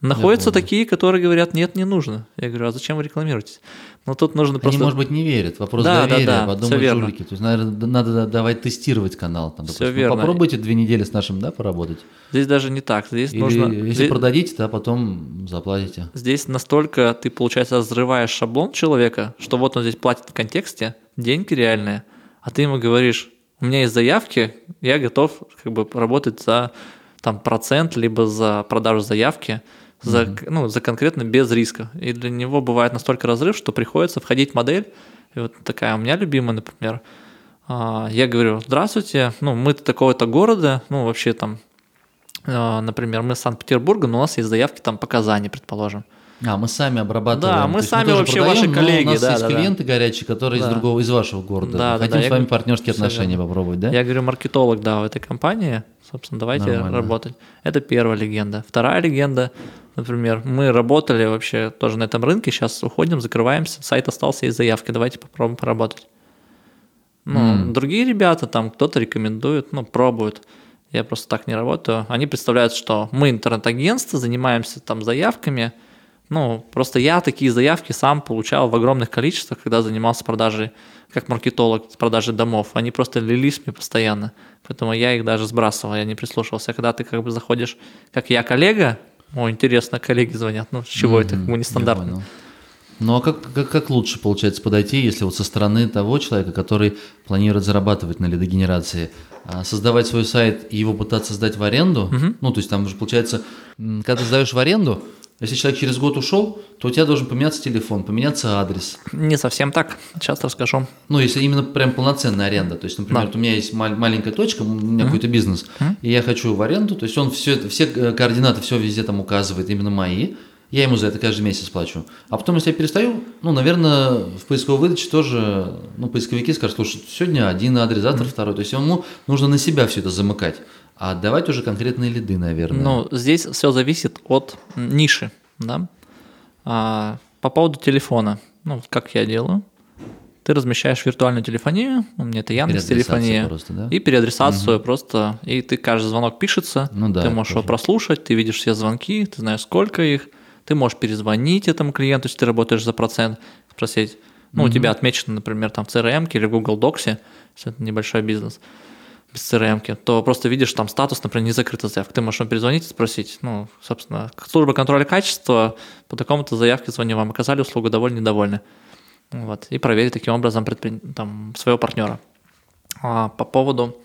Находятся такие, которые говорят, нет, не нужно. Я говорю, а зачем вы рекламируетесь? Ну, тут нужно они, просто... может быть, не верят. Вопрос Да, да, доверия, да, подумают всё верно. жулики. То есть, наверное, надо давать тестировать канал. Там, допустим. Ну, верно. Попробуйте две недели с нашим, да, поработать. Здесь даже не так. Здесь Или нужно... если здесь- продадите, да, потом заплатите. Здесь настолько ты, получается, разрываешь шаблон человека, что вот он здесь платит в контексте деньги реальные, а ты ему говоришь, у меня есть заявки, я готов как бы работать за там процент, либо за продажу заявки, за, ну, за конкретно без риска. И для него бывает настолько разрыв, что приходится входить в модель. И вот такая у меня любимая, например. а, Я говорю, здравствуйте, ну, мы такого-то города, ну, вообще там, а, например, мы из Санкт-Петербурга, но у нас есть заявки там по Казани, предположим. А, мы сами обрабатываем. Да, мы То сами тоже вообще продаем, ваши коллеги, У нас да, есть да, да. клиенты горячие, которые из Да. другого, из вашего города. Да, да, Хотим да, с я вами говорю, партнерские отношения попробовать, да? Я говорю, маркетолог, да, в этой компании, собственно, давайте Нормально. работать. Это первая легенда. Вторая легенда, например, мы работали вообще тоже на этом рынке, сейчас уходим, закрываемся, сайт остался, есть заявки, давайте попробуем поработать. Ну, другие ребята там, кто-то рекомендует, ну, пробуют. Я просто так не работаю. Они представляют, что мы интернет-агентство, занимаемся там заявками. Ну, просто я такие заявки сам получал в огромных количествах, когда занимался продажей, как маркетолог, с продажей домов. Они просто лились мне постоянно. Поэтому я их даже сбрасывал, я не прислушивался. А когда ты как бы заходишь, как я коллега, о, интересно, коллеги звонят. Ну, с чего это как бы нестандартно? Ну а как, как, как лучше получается подойти, если вот со стороны того человека, который планирует зарабатывать на лидогенерации, а, создавать свой сайт и его пытаться сдать в аренду? Ну, то есть там уже получается, когда ты сдаешь в аренду, если человек через год ушел, то у тебя должен поменяться телефон, поменяться адрес. Не совсем так, сейчас расскажу. Ну, если именно прям полноценная аренда. То есть, например, Да. вот у меня есть маль- маленькая точка, у меня какой-то бизнес, и я хочу в аренду, то есть он все, это- все э, координаты, все везде там указывает, именно мои. Я ему за это каждый месяц плачу. А потом, если я перестаю, ну, наверное, в поисковой выдаче тоже, ну, поисковики скажут, слушай, сегодня один адрес, завтра второй. То есть ему нужно на себя все это замыкать. А отдавать уже конкретные лиды, наверное. Ну, здесь все зависит от ниши, да. А, по поводу телефона, ну, как я делаю, ты размещаешь виртуальную телефонию, у меня это Яндекс телефония, просто, да? и переадресацию просто, и ты каждый звонок пишется, Ну да, ты можешь его прослушать, ты видишь все звонки, ты знаешь, сколько их, ты можешь перезвонить этому клиенту, если ты работаешь за процент, спросить, ну, у тебя отмечено, например, там в CRM или в Google Docs, если это небольшой бизнес, без CRM, то просто видишь там статус, например, не закрыта заявка. Ты можешь ему перезвонить и спросить, ну, собственно, служба контроля качества по такому-то заявке звоню вам, оказали услугу, довольны, недовольны. Вот, и проверить таким образом предпри... там, своего партнера. А по поводу...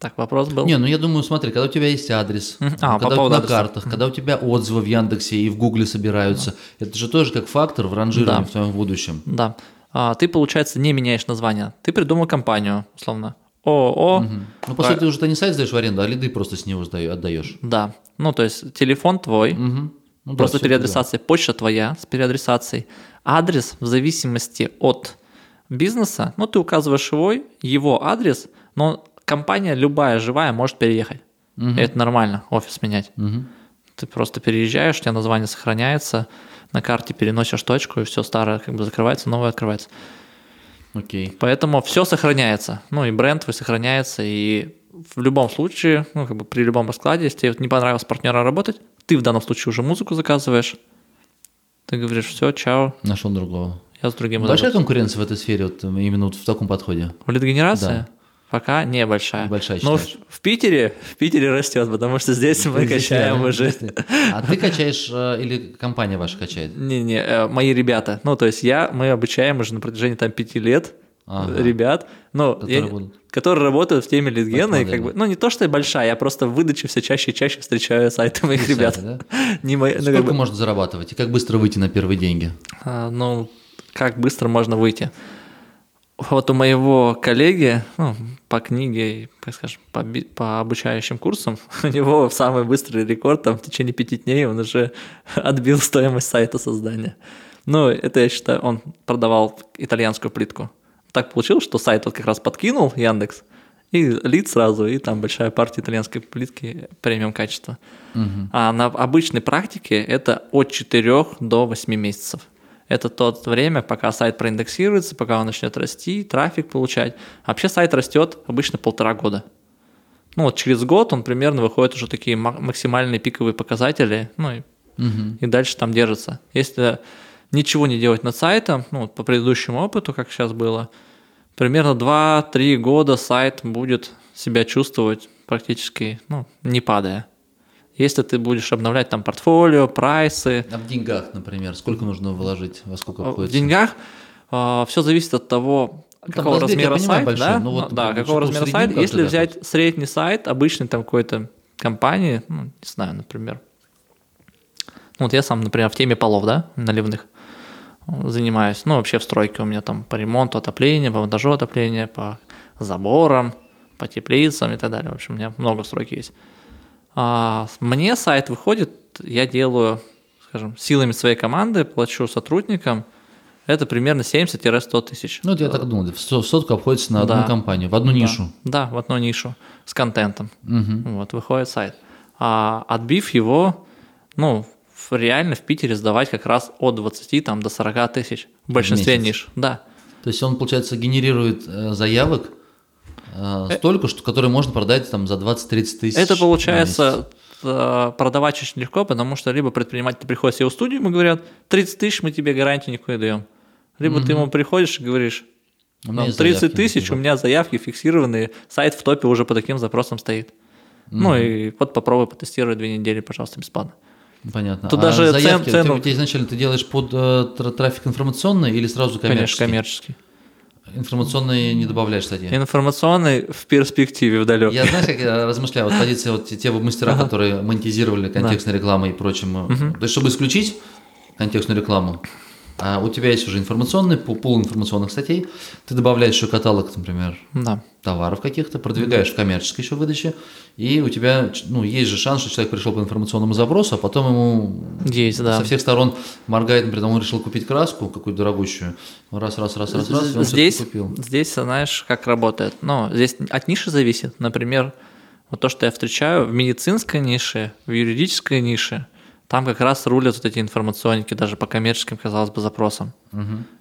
Так, вопрос был. Не, ну я думаю, смотри, когда у тебя есть адрес. А, по когда поводу на адреса. картах, когда у тебя отзывы в Яндексе и в Гугле собираются, это же тоже как фактор в ранжировании Да. в твоем будущем. Да. А, ты, получается, не меняешь название. Ты придумал компанию, условно. ООО. Ну, по Ра- сути, ты уже ты не сайт сдаешь в аренду, а лиды просто с него отдаешь. Да. Ну, то есть телефон твой, Мгм. Ну да, просто это переадресация, почта твоя с переадресацией. Адрес в зависимости от бизнеса, ну, ты указываешь его, его адрес, но компания любая живая может переехать. И это нормально, офис менять. Мгм. Ты просто переезжаешь, у тебя название сохраняется, на карте переносишь точку, и все старое как бы закрывается, новое открывается. Окей. Поэтому все сохраняется. Ну и бренд твой сохраняется, и в любом случае, ну как бы при любом раскладе, если тебе не понравилось с партнером работать, ты в данном случае уже музыку заказываешь, ты говоришь, все, чао, Нашел другого. я с другим Большая работаю». конкуренция в этой сфере, вот именно вот в таком подходе? В лидогенерации? Да. Пока небольшая. Небольшая, Но в, в Питере, в Питере растет, потому что здесь мы Здесь качаем реально, уже. А ты качаешь э, или компания ваша качает? Не-не, э, мои ребята. Ну, то есть я, мы обучаем уже на протяжении там пяти лет Ага. э, ребят, ну, Которые я- будут- которые работают в теме литгена, и как бы, ну, не то, что я большая, я просто в выдаче все чаще и чаще встречаю сайты моих Сайты, ребят. да? (laughs) Не мои, ну, Сколько как бы, можно зарабатывать и как быстро выйти на первые деньги? а, ну, как быстро можно выйти? Вот у моего коллеги, ну, по книге, скажем, по, по обучающим курсам, (laughs) у него самый быстрый рекорд, там, в течение пяти дней он уже (laughs) отбил стоимость сайта создания. Ну, это, я считаю, он продавал итальянскую плитку. Так получилось, что сайт вот как раз подкинул Яндекс, и лид сразу, и там большая партия итальянской плитки премиум качества. А на обычной практике это от 4 до 8 месяцев. Это то время, пока сайт проиндексируется, пока он начнет расти, трафик получать. Вообще сайт растет обычно полтора года. Ну вот через год он примерно выходит уже такие ма- максимальные пиковые показатели, ну и, и дальше там держится. Если ничего не делать над сайтом, ну вот по предыдущему опыту, как сейчас было, примерно 2-3 года сайт будет себя чувствовать практически, ну, не падая. Если ты будешь обновлять там портфолио, прайсы, А в деньгах, например, сколько нужно вложить, во сколько в обходится? деньгах все зависит от того, Ну, там какого я размера понимаю, сайт, большой, да, но вот, Ну, да, какого размера сайт. Если взять средний сайт, обычный там какой-то компании, ну, не знаю, например, ну, вот я сам, например, в теме полов, да, наливных э, занимаюсь, ну, вообще в стройке у меня там по ремонту отопления, по монтажу отопления, по заборам, по теплицам и так далее. В общем, у меня много стройки есть. А мне сайт выходит, я делаю, скажем, силами своей команды, плачу сотрудникам, это примерно 70-100 тысяч. Ну, я так думал, в со- в сотку обходится на одну Да. компанию, в одну нишу. Да, в одну нишу с контентом. Мгм. Вот, выходит сайт. А отбив его, ну, в- реально в Питере сдавать как раз от 20 там, до 40 тысяч в большинстве месяц. ниш. Да. То есть он, получается, генерирует э, заявок столько, что, которые можно продать там за 20-30 тысяч. Это получается э, продавать очень легко, потому что либо предприниматель приходит себе в студию, ему говорят, 30 тысяч мы тебе гарантию никакой даем. Либо ты ему приходишь и говоришь, У меня «Ну, есть 30 заявки на тысяч, тебя». у меня заявки фиксированные, сайт в топе уже по таким запросам стоит. Ну и вот попробуй потестируй две недели, пожалуйста, бесплатно. Понятно. Тут а даже заявки, цен- ты- цену- у тебя изначально ты делаешь под э, тра- трафик информационный или сразу коммерческий? Конечно, коммерческий. Информационный не добавляешь статьи? Информационный в перспективе, в далекой. Я, знаешь, как я размышляю, вот позиция вот те, те мастера, которые монетизировали контекстной рекламой и прочим. э, То есть, чтобы исключить контекстную рекламу, а у тебя есть уже информационный пул информационных статей, ты добавляешь еще каталог, например, Да. товаров каких-то, продвигаешь в коммерческой еще выдаче, и у тебя, ну, есть же шанс, что человек пришел по информационному запросу, а потом ему Есть, да. со всех сторон моргает, например, он решил купить краску какую-то дорогущую, раз, раз, раз, раз, раз, и он здесь, купил. здесь, знаешь, как работает. Ну, здесь от ниши зависит. Например, вот то, что я встречаю в медицинской нише, в юридической нише, там как раз рулят вот эти информационники даже по коммерческим, казалось бы, запросам.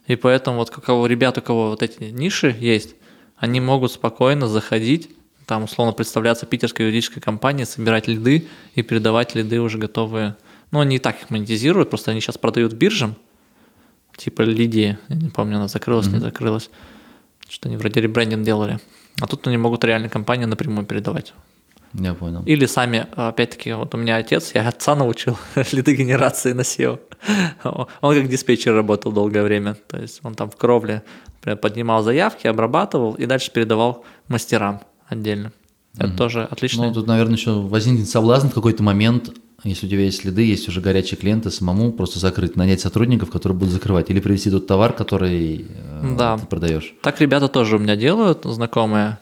И поэтому вот у кого ребят, у кого вот эти ниши есть, они могут спокойно заходить, там условно представляться питерской юридической компанией, собирать лиды и передавать лиды уже готовые. Ну, они и так их монетизируют, просто они сейчас продают биржам, типа Лидии, я не помню, она закрылась, не закрылась. Что они вроде ребрендинг делали. А тут они могут реально компании напрямую передавать. Я понял. Или сами, опять-таки, вот у меня отец, я отца научил (laughs) лидогенерации на SEO. Он как диспетчер работал долгое время. То есть он там в кровле поднимал заявки, обрабатывал и дальше передавал мастерам отдельно. Это mm тоже отлично. Ну, тут, наверное, еще возникнет соблазн в какой-то момент, если у тебя есть следы, есть уже горячие клиенты, самому просто закрыть, нанять сотрудников, которые будут закрывать, или привезти тот товар, который э, да. ты продаешь. Так ребята тоже у меня делают, знакомые.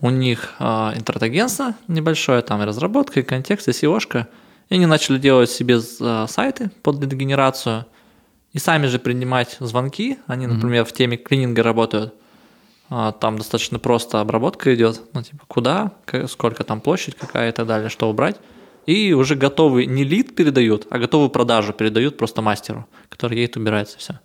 У них э, интернет-агентство небольшое, там и разработка, и контекст, и SEO-шка. И они начали делать себе э, сайты под лидогенерацию и сами же принимать звонки. Они, например, mm-hmm. в теме клининга работают. А, там достаточно просто обработка идет, ну, типа, куда, сколько там площадь какая и так далее, что убрать. И уже готовый не лид передают, а готовую продажу передают просто мастеру, который едет, убирается все.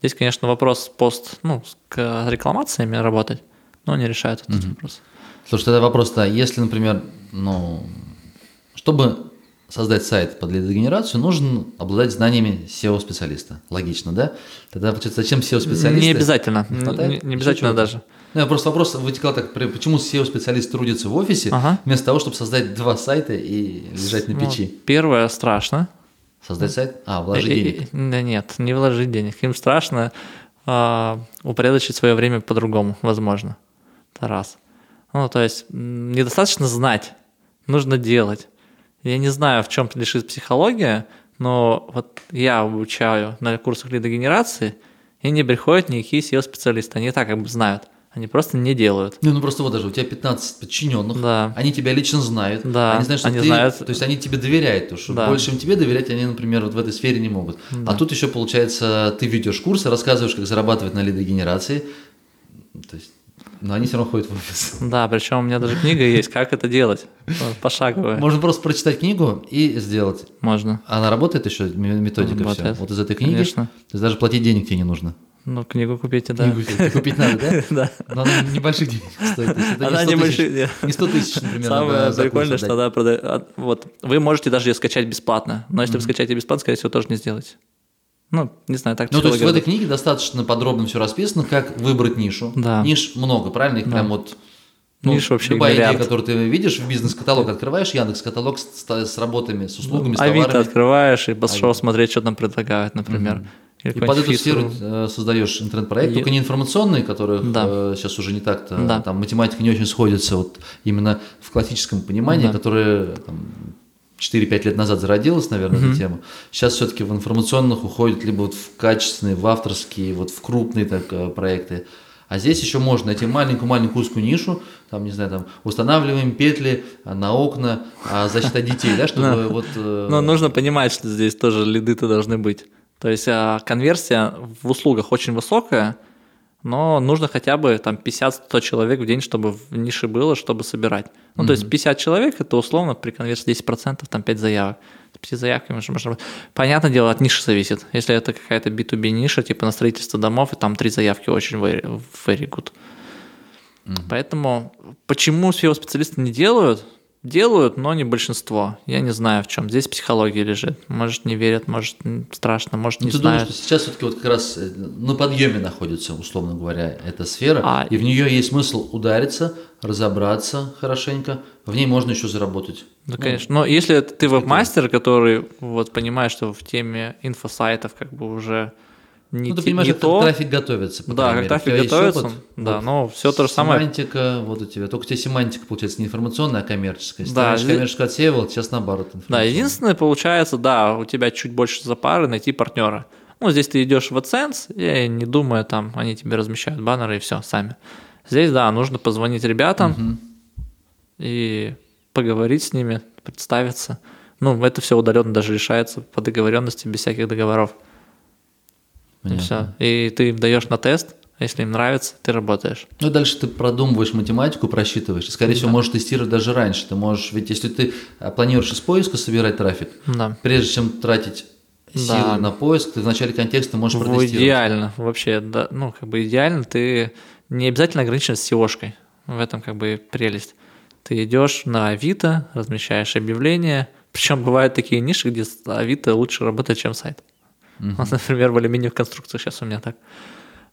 Здесь, конечно, вопрос пост, ну, с рекламациями работать, но не решает этот mm-hmm. вопрос. Слушай, тогда вопрос-то, если, например, ну, чтобы создать сайт под лидогенерацию, нужно обладать знаниями SEO-специалиста. Логично, да? Тогда, получается, зачем SEO-специалист? Не обязательно. Не, не обязательно даже. Ну, просто вопрос вытекал так, почему SEO-специалист трудится в офисе, ага. вместо того, чтобы создать два сайта и лежать на ну, печи? Ну, первое, страшно. Создать сайт? А, вложить и, денег. Да нет, не вложить денег. Им страшно э, упорядочить свое время по-другому, возможно. Это раз. Ну, то есть, недостаточно знать, нужно делать. Я не знаю, в чем лежит психология, но вот я обучаю на курсах лидогенерации, и не приходят никакие SEO-специалисты. Они так как бы знают. Они просто не делают. Ну, ну просто вот даже у тебя 15 подчиненных, да. они тебя лично знают, да. они знают, что они ты, знают... то есть они тебе доверяют, то что да. больше им тебе доверять они, например, вот в этой сфере не могут. Да. А тут еще получается, ты ведешь курсы, рассказываешь, как зарабатывать на лидогенерации, то есть но они все равно ходят в офис. (laughs) Да, причем у меня даже книга есть, как это делать, пошагово. Можно просто прочитать книгу и сделать. Можно. Она работает еще, методика работает. все. Вот из этой книги. Конечно. То есть даже платить денег тебе не нужно. Ну, книгу купите, да. Книгу купить надо, да? (laughs) Да. Но она небольших денег стоит. Она небольших, Не 100 тысяч, например. Самое прикольное, что она продает. А, вот, вы можете даже ее скачать бесплатно, но если вы скачаете бесплатно, скорее всего, тоже не сделаете. Ну, не знаю, так Ну, то есть в этой книге достаточно подробно все расписано, как выбрать нишу. Да. Ниш много, правильно? Их да. прям вот ну, Ниш вообще любая миллиард. идея, которую ты видишь в бизнес-каталог, открываешь Яндекс каталог с, с работами, с услугами, ну, с товарами. Авито открываешь и пошел Авито. смотреть, что там предлагают, например. Угу. И под эту сферу э, создаешь интернет-проект, и... только не информационный, который да. э, сейчас уже не так-то, да. там математика не очень сходится вот именно в классическом понимании, да. которое там, 4-5 лет назад зародилась, наверное, mm-hmm. эта тема. Сейчас все-таки в информационных уходит либо вот в качественные, в авторские, вот в крупные так, э, проекты. А здесь еще можно найти маленькую-маленькую узкую нишу, там, не знаю, там, устанавливаем петли на окна, а защита детей, да, чтобы (laughs) вот... Э, Но нужно понимать, что здесь тоже лиды-то должны быть. То есть а, конверсия в услугах очень высокая, но нужно хотя бы там 50-100 человек в день, чтобы в нише было, чтобы собирать. Ну, mm-hmm. то есть 50 человек, это условно при конверсии 10%, там 5 заявок. С 5 заявками можно, можно... Понятное дело, от ниши зависит. Если это какая-то B2B ниша, типа на строительство домов, и там 3 заявки очень very, very good. Mm-hmm. Поэтому почему SEO-специалисты не делают? Делают, но не большинство. Я не знаю в чем. Здесь психология лежит. Может, не верят, может, страшно, может, ну, не ты знают. Думаешь, что сейчас все-таки вот как раз э, на подъеме находится, условно говоря, эта сфера, а... и в нее есть смысл удариться, разобраться хорошенько, в ней можно еще заработать. Да, ну, конечно. Но если ты веб-мастер, который вот понимает, что в теме инфосайтов как бы уже не, ну, ты понимаешь, не как то. трафик готовится. да, как трафик готовится. Да, вот, но все то же самое. Семантика, вот у тебя. Только у тебя семантика получается не информационная, а коммерческая. Если да, ты здесь... коммерческую отсеивал, сейчас наоборот. Да, единственное, получается, да, у тебя чуть больше запары найти партнера. Ну, здесь ты идешь в AdSense, и не думая, там, они тебе размещают баннеры и все, сами. Здесь, да, нужно позвонить ребятам угу. и поговорить с ними, представиться. Ну, это все удаленно даже решается по договоренности, без всяких договоров. Понятно. И все. И ты им даешь на тест, если им нравится, ты работаешь. Ну, дальше ты продумываешь математику, просчитываешь. И, скорее да. всего, можешь тестировать даже раньше. Ты можешь, ведь если ты а, планируешь из поиска собирать трафик, да. прежде чем тратить силы да. на поиск, ты в начале контекста можешь протестировать. Идеально, вообще, да, ну, как бы идеально, ты не обязательно ограничен с SEO-шкой. В этом как бы прелесть. Ты идешь на Авито, размещаешь объявления, причем бывают такие ниши, где Авито лучше работает, чем сайт. Uh-huh. например, в алюминиевых конструкциях сейчас у меня так.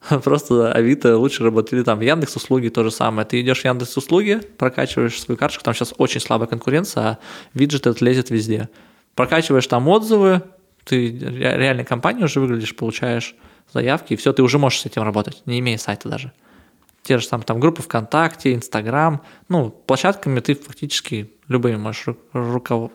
(laughs) Просто Авито лучше работает. Или там Яндекс услуги то же самое. Ты идешь в Яндекс услуги, прокачиваешь свою карточку, там сейчас очень слабая конкуренция, а виджет этот лезет везде. Прокачиваешь там отзывы, ты реальной компанией уже выглядишь, получаешь заявки, и все, ты уже можешь с этим работать, не имея сайта даже. Те же самые там группы ВКонтакте, Инстаграм, ну, площадками ты фактически любыми можешь руководить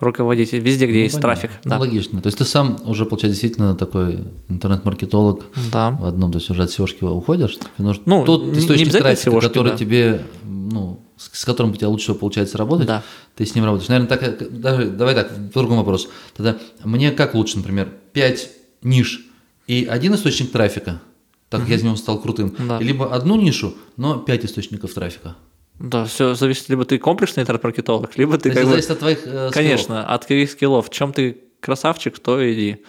руководить везде, где ну, есть понятно. трафик. Ну, да. логично. То есть ты сам уже, получается, действительно такой интернет-маркетолог да. в одном, то есть уже от SEO уходишь. Потому что ну, тот источник трафика, SEO который да. тебе, ну, с, с которым у тебя лучше всего получается работать, да. ты с ним работаешь. Наверное, так, даже, давай так, другой вопрос. Тогда мне как лучше, например, 5 ниш и один источник трафика, так угу. я из него стал крутым, да. либо одну нишу, но 5 источников трафика. Да, все зависит, либо ты комплексный интернет-маркетолог, либо ты как зависит бы... от твоих э, скиллов. Конечно, от твоих скиллов. В чем ты красавчик, то иди.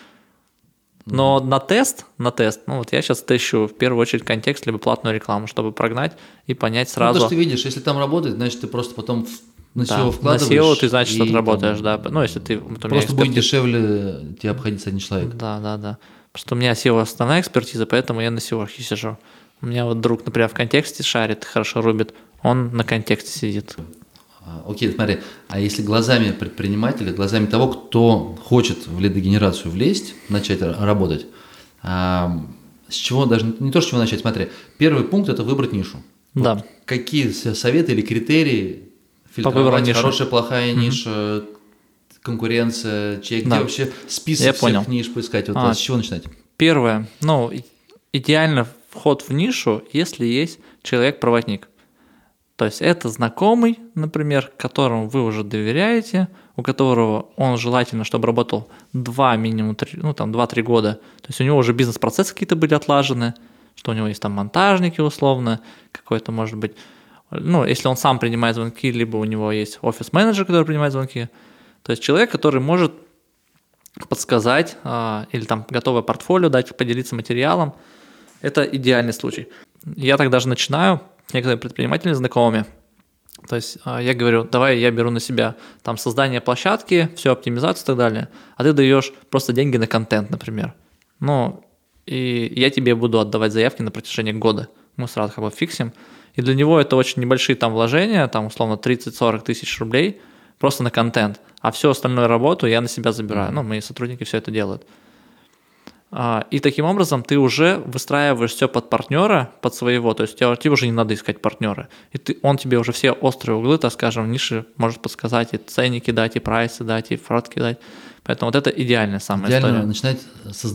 Но mm-hmm. на тест, на тест, ну вот я сейчас тещу в первую очередь контекст либо платную рекламу, чтобы прогнать и понять сразу. Ну, то, что ты видишь, если там работает, значит, ты просто потом на SEO да, вкладываешь. На SEO ты, значит, и, отработаешь, там, да. Ну, если ты... Просто будет дешевле тебе обходиться один человек. Да, да, да. Просто у меня SEO основная экспертиза, поэтому я на SEO сижу. У меня вот друг, например, в контексте шарит, хорошо рубит, он на контексте сидит. А, окей, смотри, а если глазами предпринимателя, глазами того, кто хочет в лидогенерацию влезть, начать работать, а, с чего даже, не то, с чего начать, смотри, первый пункт – это выбрать нишу. Да. Вот какие советы или критерии фильтровать, По хорошая, плохая ниша, mm-hmm. конкуренция, чек, да. где вообще список Я всех понял. ниш поискать, вот а, с чего начинать? Первое, ну, идеально вход в нишу, если есть человек-проводник. То есть это знакомый, например, которому вы уже доверяете, у которого он желательно, чтобы работал 2 минимум 3, ну там 2-3 года. То есть у него уже бизнес-процессы какие-то были отлажены, что у него есть там монтажники условно, какой-то может быть, ну если он сам принимает звонки, либо у него есть офис-менеджер, который принимает звонки. То есть человек, который может подсказать а, или там готовое портфолио дать, поделиться материалом. Это идеальный случай. Я так даже начинаю некоторые предприниматели знакомыми. То есть а, я говорю, давай я беру на себя там создание площадки, всю оптимизацию и так далее, а ты даешь просто деньги на контент, например. Ну, и я тебе буду отдавать заявки на протяжении года. Мы сразу как бы фиксим. И для него это очень небольшие там вложения, там условно 30-40 тысяч рублей просто на контент. А всю остальную работу я на себя забираю. Ну, мои сотрудники все это делают. А, и таким образом ты уже выстраиваешь все под партнера, под своего, то есть тебе, тебе уже не надо искать партнера. И ты, он тебе уже все острые углы, так скажем, ниши может подсказать, и ценники дать, и прайсы дать, и фротки дать. Поэтому вот это идеальная самая Идеально история. начинать со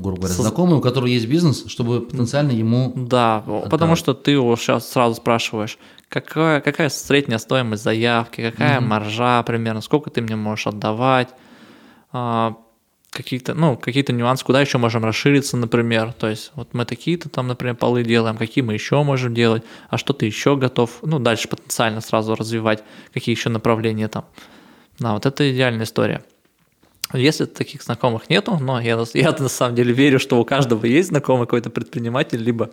грубо говоря. Со... Знакомый, у которого есть бизнес, чтобы потенциально ему... Да, отдавать. потому что ты его сейчас сразу спрашиваешь, какая, какая средняя стоимость заявки, какая mm-hmm. маржа примерно, сколько ты мне можешь отдавать, а, какие-то, ну, какие-то нюансы, куда еще можем расшириться, например. То есть вот мы такие-то там, например, полы делаем, какие мы еще можем делать, а что ты еще готов, ну, дальше потенциально сразу развивать, какие еще направления там. Да, вот это идеальная история. Если таких знакомых нету, но я, я на самом деле верю, что у каждого есть знакомый какой-то предприниматель, либо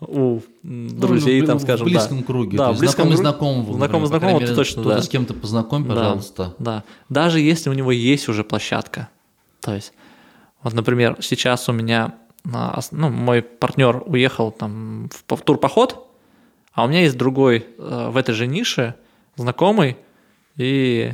у друзей, ну, там, скажем, в близком да. круге. Да, в близком знакомый знакомого. Знакомый знакомого, точно, да. с кем-то познакомь, пожалуйста. Да, да. Даже если у него есть уже площадка, то есть, вот, например, сейчас у меня, а, ну, мой партнер уехал там в, в турпоход, а у меня есть другой э, в этой же нише знакомый, и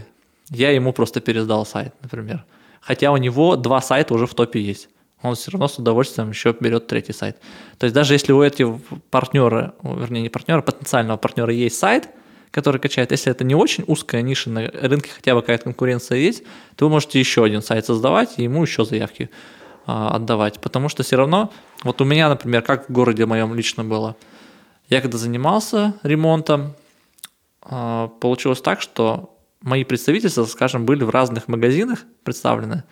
я ему просто пересдал сайт, например. Хотя у него два сайта уже в топе есть. Он все равно с удовольствием еще берет третий сайт. То есть даже если у этого партнера, вернее не партнера, потенциального партнера есть сайт – который качает. Если это не очень узкая ниша на рынке, хотя бы какая-то конкуренция есть, то вы можете еще один сайт создавать и ему еще заявки а, отдавать. Потому что все равно, вот у меня, например, как в городе моем лично было, я когда занимался ремонтом, а, получилось так, что мои представительства, скажем, были в разных магазинах представлены,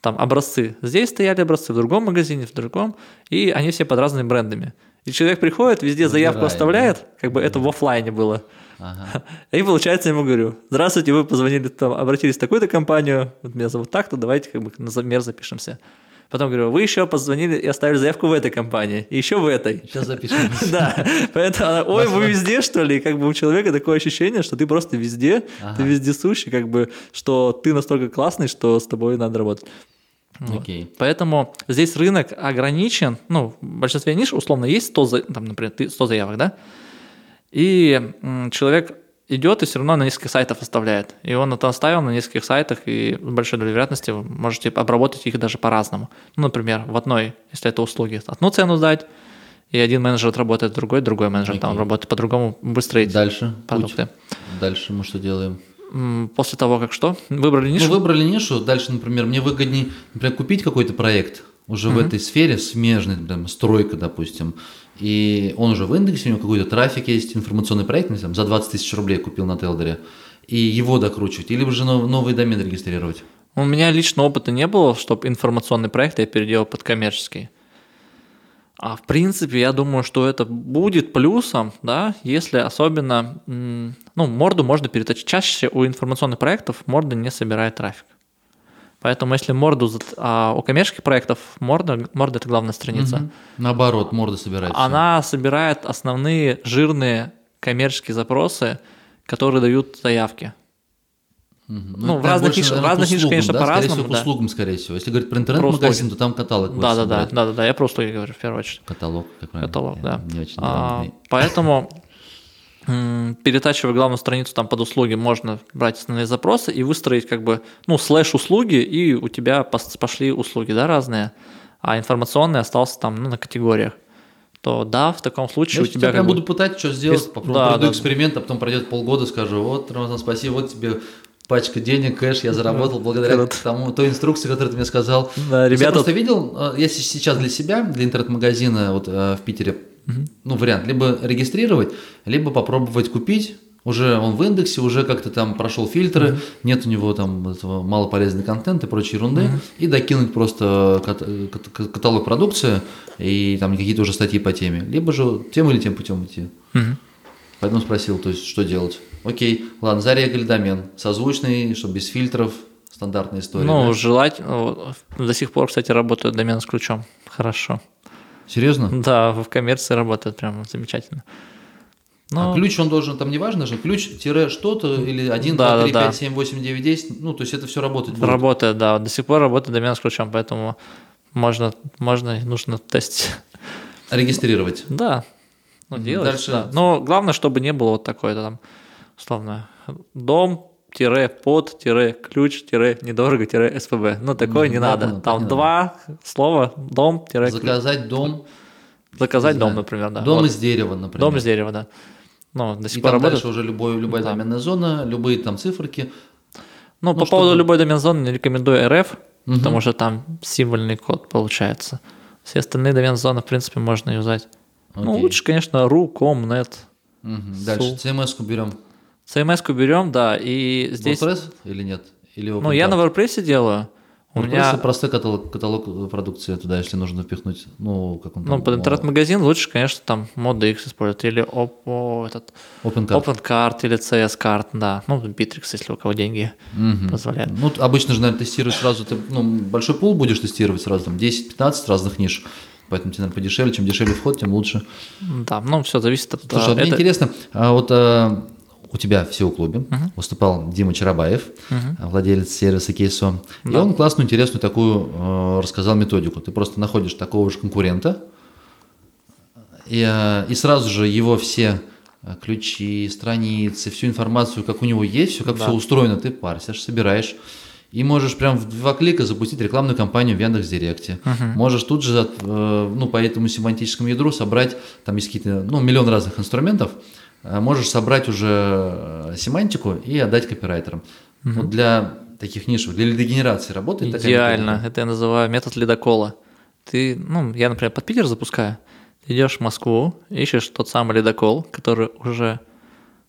там образцы. Здесь стояли образцы, в другом магазине, в другом, и они все под разными брендами. И человек приходит, везде заявку Выбирай, оставляет, да. как бы это в офлайне было. Ага. (laughs) И получается, я ему говорю, здравствуйте, вы позвонили, там, обратились в такую-то компанию, вот меня зовут так-то, давайте как бы на замер запишемся. Потом говорю, вы еще позвонили и оставили заявку в этой компании, и еще в этой. Сейчас запишем. (laughs) Да, поэтому, ой, вы везде, что ли? Как бы у человека такое ощущение, что ты просто везде, ты везде сущий, как бы, что ты настолько классный, что с тобой надо работать. Вот. Окей. Поэтому здесь рынок ограничен. Ну, в большинстве ниш, условно, есть 100, за- там, например, ты- 100 заявок, да? И человек идет и все равно на несколько сайтов оставляет. И он это оставил на нескольких сайтах, и с большой долей вероятности вы можете обработать их даже по-разному. Ну, например, в одной, если это услуги, одну цену сдать, и один менеджер отработает другой, другой менеджер там работает по-другому, быстро эти Дальше. путь. продукты. Дальше мы что делаем? После того, как что? Выбрали нишу? Ну, выбрали нишу. Дальше, например, мне выгоднее, например, купить какой-то проект уже в этой сфере, смежный, там, стройка, допустим, и он уже в индексе, у него какой-то трафик есть, информационный проект, не знаю, за 20 тысяч рублей купил на Телдере, и его докручивать, или же нов- новый домен регистрировать. У меня лично опыта не было, чтобы информационный проект я переделал под коммерческий. А в принципе, я думаю, что это будет плюсом, да, если особенно, ну, морду можно переточить. Чаще у информационных проектов морда не собирает трафик. Поэтому если морду, а у коммерческих проектов морда, морда это главная страница, Мгм. Наоборот, морда собирается. она собирает основные жирные коммерческие запросы, которые дают заявки. Мгм. ну, в это разных больше, нишах- наверное, в разных нишах, услугам, конечно, да? Скорее по-разному, всего, к да. услугам, скорее всего. Если говорить про интернет-магазин, услуги. то там каталог Да, да, да, да, да, да, я про услуги говорю в первую очередь. Каталог, как правильно? Каталог, Я да. Не очень А, поэтому перетачивая главную страницу там под услуги, можно брать основные запросы и выстроить как бы, ну, слэш услуги, и у тебя пошли услуги, да, разные, а информационный остался там, ну, на категориях. То да, в таком случае Я у тебя тебя прям бы- буду пытать, что сделать, попробую, да, проведу да. эксперимент, а потом пройдет полгода, скажу, вот, Рамазан, спасибо, вот тебе пачка денег, кэш, я заработал благодаря Круто. тому, той инструкции, которую ты мне сказал. Да, есть Я ребята- просто видел, э, я сейчас для себя, для интернет-магазина вот э, в Питере, ну, вариант, либо регистрировать, либо попробовать купить, уже он в индексе, уже как-то там прошел фильтры, нет у него там этого малополезный контент и прочей ерунды, и докинуть просто кат- кат- каталог продукции и там какие-то уже статьи по теме. Либо же тем или тем путем идти. Мгм. Поэтому спросил, то есть, что делать. Окей, ладно, зарегали домен, созвучный, чтобы без фильтров, стандартная история. Ну, да? желать, до сих пор, кстати, работают домены с ключом. Хорошо. Серьезно? Да, в коммерции работает прям замечательно. Ну, А ключ, он должен, там не важно же, ключ тире что-то, или 1, Да, 2, да, 3, да. 5, 7, 8, 9, 10, ну, то есть это все работать будет. Работает, да. До сих пор работает домен с ключом, поэтому можно, можно и нужно тестить. Регистрировать. Да. Ну, делать, Дальше- да. Но главное, чтобы не было вот такой там, условно, дом тире под тире ключ тире недорого тире СПБ. Ну, такое не да, надо. так Там не два слова дом тире ключ. Заказать дом, Заказать не дом, например, да. дом Вот. из дерева, например. Дом из дерева, да. Ну, до сих И пор там работает. дальше уже любой, любая Да. доменная зона, любые там циферки. Ну, Ну, по поводу чтобы- любой домен зоны не рекомендую РФ, Мгм. потому что там символьный код получается. Все остальные домен зоны, в принципе, можно юзать. Ну, Окей. лучше, конечно, ru, com, net. Мгм. Дальше. CMS-ку берем. CMS-ку берем, да, и здесь... WordPress или нет? Или Ну, я на? WordPress делаю. У WordPress меня, простой каталог, каталог продукции туда, если нужно впихнуть. Ну, как он ну, там, под о, интернет-магазин лучше, конечно, там моды X использовать, или Oppo, этот, OpenCart. OpenCart, или CS-карт, да. Ну, Bittrex, если у кого деньги Мгм. позволяют. Ну, обычно же, наверное, тестировать сразу, ты, ну, большой пул будешь тестировать сразу, там, 10-15 разных ниш, поэтому тебе, наверное, подешевле, чем дешевле вход, тем лучше. Да, ну, все зависит от... Слушай, а мне это- интересно, а вот а, у тебя в SEO-клубе выступал Дима Чарабаев, а, владелец сервиса Кейсо, и Да. он классную, интересную такую э, рассказал методику. Ты просто находишь такого же конкурента, и, э, и сразу же его все э, ключи, страницы, всю информацию, как у него есть, все как Да. все устроено, ты парсишь, собираешь. И можешь прям в два клика запустить рекламную кампанию в Яндекс.Директе. Можешь тут же э, ну, по этому семантическому ядру собрать, там есть какие-то, ну, миллион разных инструментов, можешь собрать уже э, семантику и отдать копирайтерам. Вот для таких нишевых, для лидогенерации работает такая Идеально. методика? Это я называю метод ледокола. Ты, ну, я, например, под Питер запускаю. Идешь в Москву, ищешь тот самый ледокол, который уже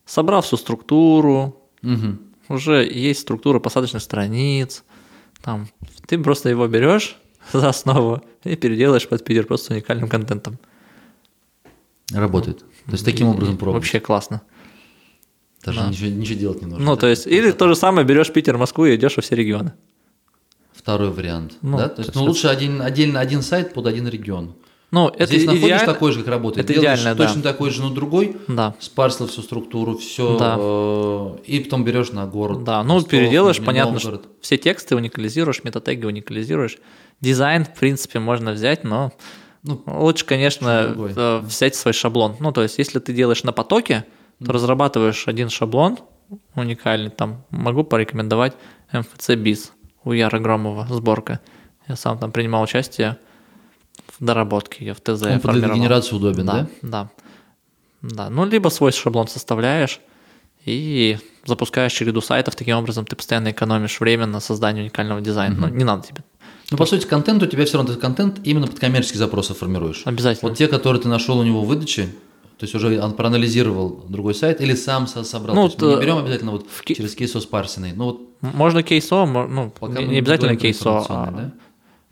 собрал всю структуру, Мгм. уже есть структура посадочных страниц. Там, ты просто его берешь (laughs) за основу и переделаешь под Питер просто уникальным контентом. Работает. То есть таким образом пробуешь. Вообще классно. Даже да. ничего, ничего делать не нужно. Ну, то есть, или то же самое берешь Питер, Москву и идешь во все регионы. Второй вариант. Ну, да? то есть, ну, лучше один, отдельно один сайт под один регион. Ну, это Здесь находишь идеально. такой же, как работает. это Делаешь идеально, да. точно такой же, но другой. Да. Спарсил всю структуру, все. Да. и потом берешь на город. Да, ну Ростов, переделаешь, понятно, Новгород. что все тексты уникализируешь, метатеги уникализируешь. Дизайн, в принципе, можно взять, но Ну, лучше, конечно, э, взять свой шаблон. Ну, то есть, если ты делаешь на потоке, то разрабатываешь один шаблон уникальный. Там могу порекомендовать MFC Biz у Яры Громова сборка. Я сам там принимал участие в доработке, я в ТЗ Он под генерацию удобен, да? Да, да. Да, ну, либо свой шаблон составляешь и запускаешь череду сайтов, таким образом ты постоянно экономишь время на создание уникального дизайна. Ну, не надо тебе. Ну, по сути, контент у тебя все равно ты контент именно под коммерческие запросы формируешь. Обязательно. Вот те, которые ты нашел у него в выдаче, то есть уже он проанализировал другой сайт или сам со- собрал. Ну, То есть мы не вот, берем обязательно вот в через кейсо спарсенный. Ну вот Можно кейсо, ну, пока не, не обязательно кейсо, а, да?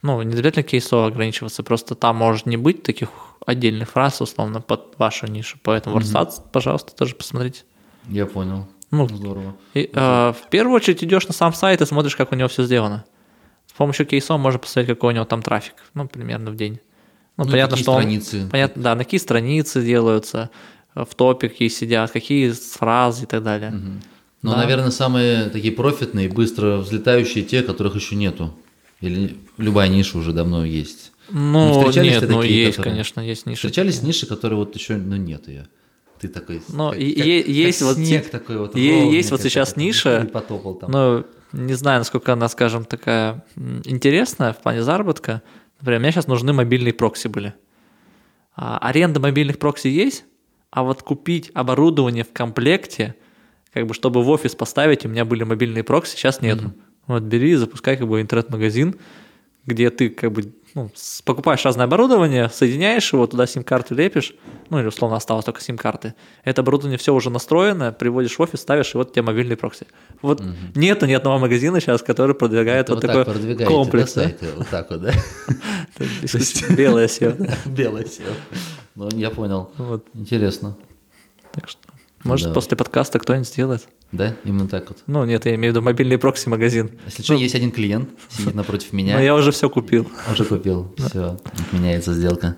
ну, не обязательно кейсо ограничиваться, просто там может не быть таких отдельных фраз, условно, под вашу нишу. Поэтому WordStats, пожалуйста, тоже посмотрите. Я понял. Ну, Здорово. И, э, в первую очередь идешь на сам сайт и смотришь, как у него все сделано. С помощью кейсов можно посмотреть, какой у него там трафик, ну, примерно в день. Ну, Ну, понятно, какие что он- страницы. понятно, да, на какие страницы делаются, э, в топе какие сидят, какие фразы и так далее. Но, Да. наверное, самые такие профитные, быстро взлетающие те, которых еще нету. Или любая ниша уже давно есть. Не Ну, встречались нет, ну, такие, есть, которые- конечно, есть ниши. Встречались ниши, которые вот еще, ну, нет ее. Ты такой, Ну, как, и- как- и- как есть вот снег такой вот. есть вот сейчас ниша, потопал там. Ну, не знаю, насколько она, скажем, такая интересная в плане заработка. Например, мне сейчас нужны мобильные прокси были. А, аренда мобильных прокси есть, а вот купить оборудование в комплекте, как бы чтобы в офис поставить, у меня были мобильные прокси, сейчас нету. Вот бери, запускай как бы интернет-магазин, где ты как бы ну, покупаешь разное оборудование, соединяешь его, туда сим-карту лепишь, ну или условно осталось только сим-карты. Это оборудование все уже настроено, приводишь в офис, ставишь, и вот у тебя мобильный прокси. Вот нету ни одного магазина сейчас, который продвигает Это вот, вот такой так продвигаете, комплекс. да, сайты? Вот так вот, да? (laughs) Белое SEO. (laughs) Белое SEO. Ну, я понял. Интересно. Так что, может, после подкаста кто-нибудь сделает. Да, именно так вот. Ну, нет, я имею в виду мобильный прокси-магазин. Если что, есть один клиент, сидит напротив меня. (laughs) Но я уже все купил. Уже купил. Все, отменяется сделка.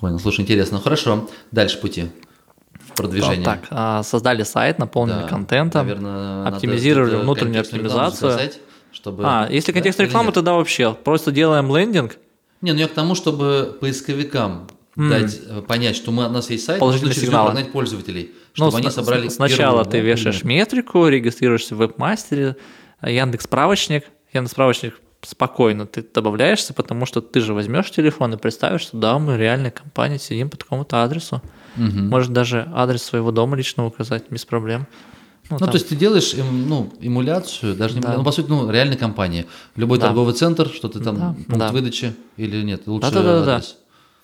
Понял. Слушай, интересно. Ну, Хорошо. Дальше пути продвижение. Так, а, создали сайт, наполнили Да, контентом, наверное, оптимизировали внутреннюю оптимизацию. чтобы... А, если Да, контекстная или реклама, нет? тогда вообще просто делаем лендинг, Не, ну я к тому, чтобы поисковикам дать э, понять, что мы, у нас есть сайт, Положительные нужно сигналы. прогнать пользователей, Ну, чтобы они сна- собрали Сначала первую, ты да, вешаешь метрику, регистрируешься в веб-мастере, Яндекс справочник. Яндекс справочник спокойно ты добавляешься, потому что ты же возьмешь телефон и представишь, что да, мы реальная компания, сидим по такому-то адресу. Можешь даже адрес своего дома лично указать без проблем. Ну, там- то есть ты делаешь ну, эмуляцию, даже не Да. ну, по сути, ну, реальной компании. Любой Да. торговый центр, что ты там, Да, пункт да. выдачи или нет, лучше Да-да-да-да. адрес.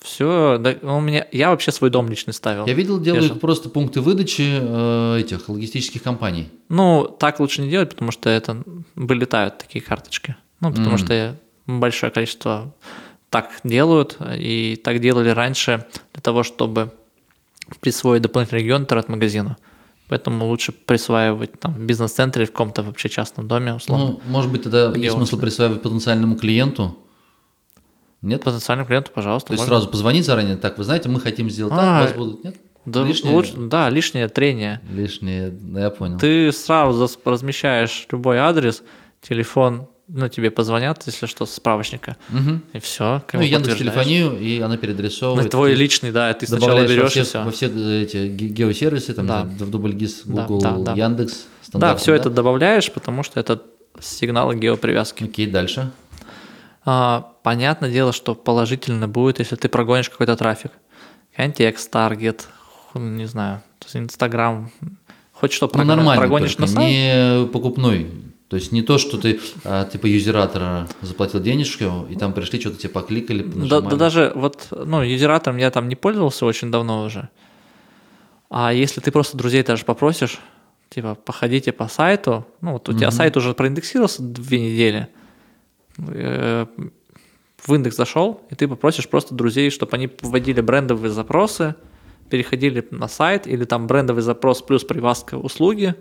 Все, у меня, я вообще свой дом лично ставил. Я видел, делают же- просто пункты выдачи э, этих логистических компаний. Ну, так лучше не делать, потому что это вылетают такие карточки. Ну, потому Мгм. что большое количество так делают, и так делали раньше для того, чтобы присвоить дополнительный регион интернет-магазину. Поэтому лучше присваивать там в бизнес-центре в каком-то вообще частном доме, условно. Ну, может быть, тогда есть он? смысл присваивать потенциальному клиенту? Нет? Потенциальному клиенту, пожалуйста. То есть можно. сразу позвонить заранее, так, вы знаете, мы хотим сделать так, А, у вас будут, нет? Да, Лишнее? лучше- да, лишнее трение. Лишнее, да, я понял. Ты сразу размещаешь любой адрес, телефон, ну, тебе позвонят, если что, с справочника. Мгм. И все. Ну, Яндекс телефонию, и она передрисовывает. На твой Ты личный, да, ты сначала добавляешь во берешь все, и все. во все эти ге- геосервисы, там, Да. в дубльгиз, Да, Google, да, да. Яндекс, Да, все это добавляешь, потому что это сигналы геопривязки. Окей, дальше. А, понятное дело, что положительно будет, если ты прогонишь какой-то трафик. Контекст, таргет, не знаю, Инстаграм, хоть что Ну, прогон- нормально, прогонишь только, на сайт. не покупной. То есть не то, что ты а, типа юзератора заплатил денежку, и там пришли, что-то тебе покликали, Да, да даже вот, ну, юзератором я там не пользовался очень давно уже. А если ты просто друзей даже попросишь, типа, походите по сайту, ну, вот у тебя сайт уже проиндексировался две недели, в индекс зашел, и ты попросишь просто друзей, чтобы они вводили брендовые запросы, переходили на сайт, или там брендовый запрос плюс привязка услуги,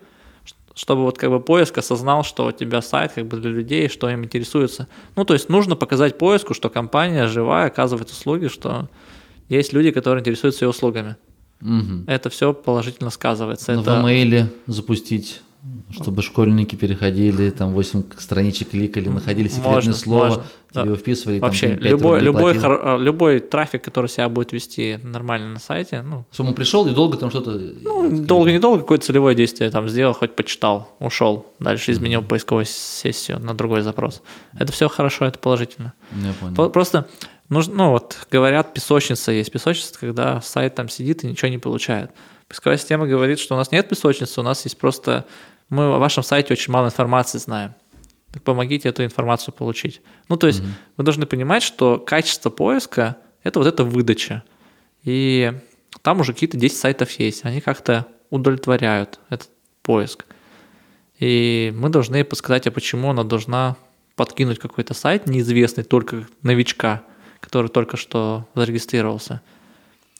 чтобы вот как бы поиск осознал, что у тебя сайт как бы для людей, что им интересуется. Ну, то есть нужно показать поиску, что компания живая, оказывает услуги, что есть люди, которые интересуются ее услугами. Мгм. Это все положительно сказывается. Ну, это... В имейле запустить, чтобы школьники переходили, там 8 страничек кликали, находили секретное Можно, слово, можно, да. его вписывали. там Вообще, пять любой, любой, хор- любой трафик, который себя будет вести нормально на сайте, ну, он пришел и долго там что-то... ну долго-недолго какое-то целевое действие там сделал, хоть почитал, ушел, дальше изменил поисковую сессию на другой запрос. Это все хорошо, это положительно. Я понял. По- Просто нужно, ну вот говорят, песочница есть. Песочница, когда сайт там сидит и ничего не получает. Поисковая система говорит, что у нас нет песочницы, у нас есть просто... Мы о вашем сайте очень мало информации знаем. Так помогите эту информацию получить. Ну, то есть вы должны понимать, что качество поиска – это вот эта выдача. И там уже какие-то 10 сайтов есть. Они как-то удовлетворяют этот поиск. И мы должны подсказать, а почему она должна подкинуть какой-то сайт неизвестный только новичка, который только что зарегистрировался.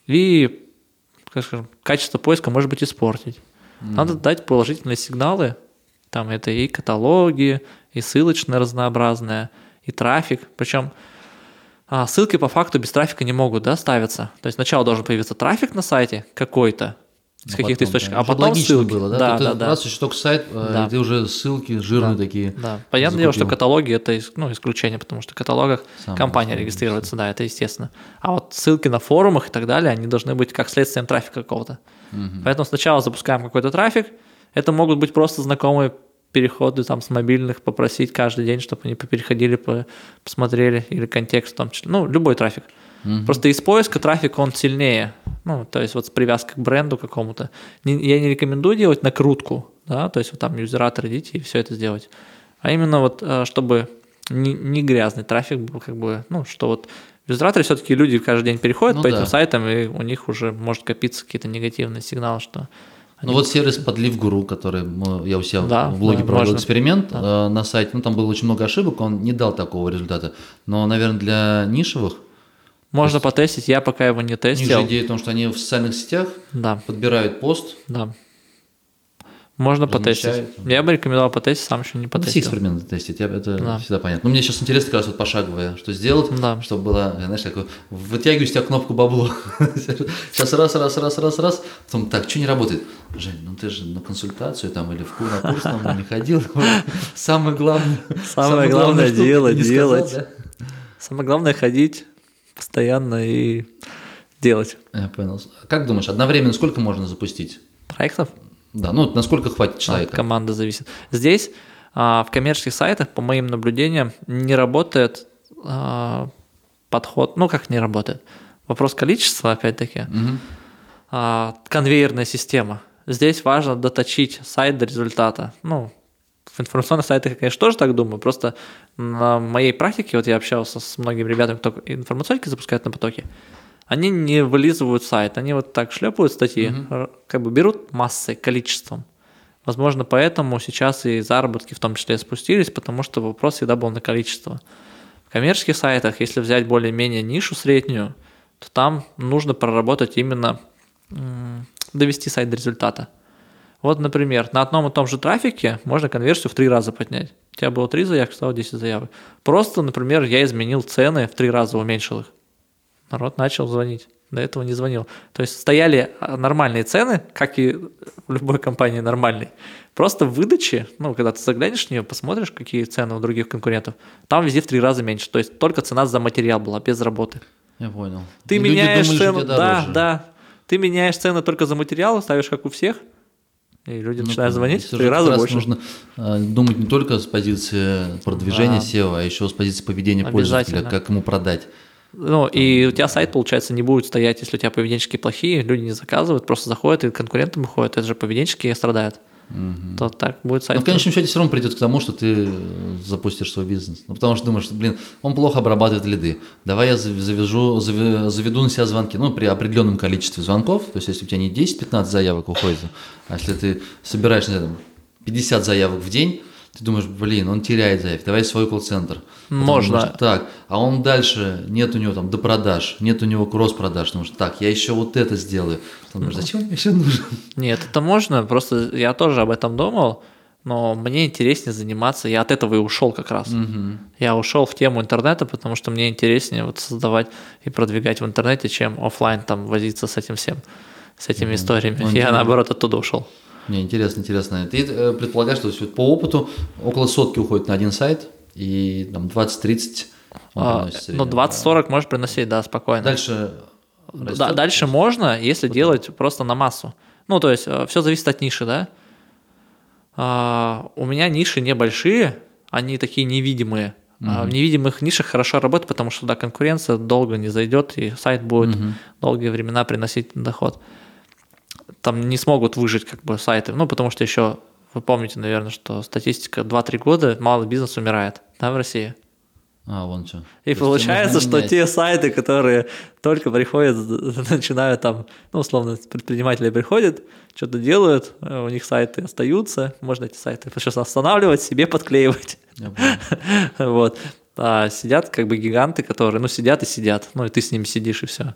И, как скажем, качество поиска может быть испортить. Надо дать положительные сигналы. Там это и каталоги, и ссылочные разнообразные, и трафик. Причем а, ссылки по факту без трафика не могут да, ставиться. То есть сначала должен появиться трафик на сайте какой-то, с А каких-то источников, да. а потом логично ссылки. было, да? да, да, да. Раз еще только сайт, э, Да. и ты уже ссылки жирные такие. Да, понятное дело, что каталоги это ну, исключение, потому что в каталогах Самое компания регистрируется, да, это естественно. А вот ссылки на форумах и так далее, они должны быть как следствием трафика какого-то. Поэтому сначала запускаем какой-то трафик. Это могут быть просто знакомые переходы там с мобильных, попросить каждый день, чтобы они переходили, по- посмотрели, или контекст в том числе. Ну, любой трафик. Просто из поиска трафик, он сильнее. Ну, то есть вот с привязкой к бренду какому-то. Я не рекомендую делать накрутку, да, то есть вот там юзератор идите и все это сделать. А именно вот, э, чтобы не, не грязный трафик был, как бы, ну, что вот в юзераторе все-таки люди каждый день переходят Ну по да. этим сайтам, и у них уже может копиться какие-то негативные сигналы, что Ну вот сервис подлив гуру, который мы- я у себя Да, в блоге да, проводил можно. эксперимент э, на сайте, ну там было очень много ошибок, он не дал такого результата. Но, наверное, для нишевых, можно потестить. Я пока его не у них тестил. же идея в том, что они в социальных сетях Да, подбирают пост, да. Можно потестить. Я бы рекомендовал потестить, сам еще не ну, все потестил. эксперименты тестить, я- это Да. всегда понятно. Но мне сейчас интересно как раз вот пошаговое, что сделать, Да. чтобы было, знаешь, как вытягиваешь тебя кнопку бабло. (laughs) Сейчас раз, раз, раз, раз, раз, потом так, что не работает? Жень, ну ты же на консультацию там или в ку- на курс там не ходил. (laughs) Самое главное. Самое главное штука делать, сказал, да? Самое главное ходить постоянно и делать. Я понял. Как думаешь, одновременно сколько можно запустить? Проектов Да, ну насколько хватит от человека? команды зависит. Здесь а, в коммерческих сайтах, по моим наблюдениям, не работает а, подход, ну как не работает. Вопрос количества, опять-таки, а, конвейерная система. Здесь важно доточить сайт до результата. Ну, в информационных сайтах я, конечно, тоже так думаю. Просто на моей практике, вот я общался с многими ребятами, кто информационки запускают на потоке, они не вылизывают сайт, они вот так шлепают статьи, р- как бы берут массой, количеством. Возможно, поэтому сейчас и заработки в том числе спустились, потому что вопрос всегда был на количество. В коммерческих сайтах, если взять более-менее нишу среднюю, то там нужно проработать именно довести сайт до результата. Вот, например, на одном и том же трафике можно конверсию в три раза поднять. У тебя было 3 заявки, стало 10 заявок. Просто, например, я изменил цены в три раза, уменьшил их. Народ начал звонить. До этого не звонил. То есть стояли а, нормальные цены, как и в любой компании нормальной. Просто в выдаче, ну, когда ты заглянешь в нее, посмотришь, какие цены у других конкурентов, там везде в три раза меньше. То есть только цена за материал была, без работы. Я понял. Ты И меняешь думали, цену, да, да. Ты меняешь цену только за материал, ставишь как у всех, и люди Ну, начинают звонить в три раза раз больше. Нужно э, думать не только с позиции продвижения Да. SEO, а еще с позиции поведения пользователя, как ему продать. Ну, и у тебя сайт, получается, не будет стоять, если у тебя поведенческие плохие, люди не заказывают, просто заходят и конкурентам уходят, это же поведенческие страдают. То так будет сайт. Но в конечном счете все равно придет к тому, что ты запустишь свой бизнес. Ну, потому что думаешь, что, блин, он плохо обрабатывает лиды. Давай я зав- завяжу, заве- заведу на себя звонки. Ну, при определенном количестве звонков. То есть, если у тебя не 10-15 заявок уходит, а если ты собираешь, не знаю, там, 50 заявок в день, Ты думаешь, блин, он теряет заявки, давай свой колл-центр. Можно. думаешь, так, а он дальше, нет у него там допродаж, нет у него кросс-продаж. Думаешь, так, я еще вот это сделаю. Ты думаешь, зачем мне еще нужен? Нет, это можно, просто я тоже об этом думал, но мне интереснее заниматься, я от этого и ушел как раз. Я ушел в тему интернета, потому что мне интереснее вот создавать и продвигать в интернете, чем оффлайн там возиться с этим всем, с этими историями. Ну, я наоборот оттуда ушел. Не, интересно, интересно. Ты э, предполагаешь, что по опыту около сотки уходит на один сайт, и там 20-30 он А, ну, среднем. 20-40 можешь приносить, да, спокойно. Дальше Да, растет? дальше можно, если делать просто на массу. Ну, то есть, все зависит от ниши, да. А, у меня ниши небольшие, они такие невидимые. А в невидимых нишах хорошо работать, потому что туда конкуренция долго не зайдет, и сайт будет долгие времена приносить доход. Там не смогут выжить как бы сайты, ну, потому что еще, вы помните, наверное, что статистика 2-3 года малый бизнес умирает, да, в России. А, вон что. И получается, что те сайты, которые только приходят, (laughs) начинают там, ну, условно, предприниматели приходят, что-то делают, э, у них сайты остаются, можно эти сайты (laughs) сейчас останавливать, себе подклеивать. (laughs) Вот. А сидят как бы гиганты, которые, ну, сидят и сидят, ну, и ты с ними сидишь, и все.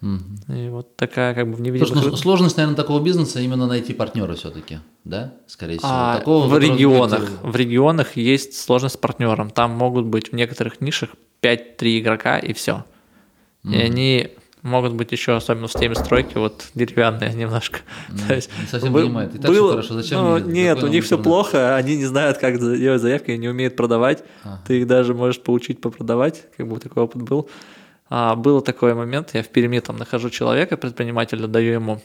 И вот такая как бы в невидимых... Слушай, ну, сложность, наверное, такого бизнеса именно найти партнера все-таки, да? Скорее всего. А, Такого, в регионах, э, в регионах есть сложность с партнером. Там могут быть в некоторых нишах 5-3 игрока и все. И они могут быть еще, особенно в теме стройки, вот деревянные немножко. (laughs) То есть не совсем бы- понимают. И так всё хорошо, зачем ну, мне нет, у них все интернет? плохо, (laughs) они не знают, как делать заявки, они не умеют продавать. Ты их даже можешь поучить попродавать, как бы такой опыт был. А, был такой момент, я в Перми там нахожу человека, предпринимателя, даю ему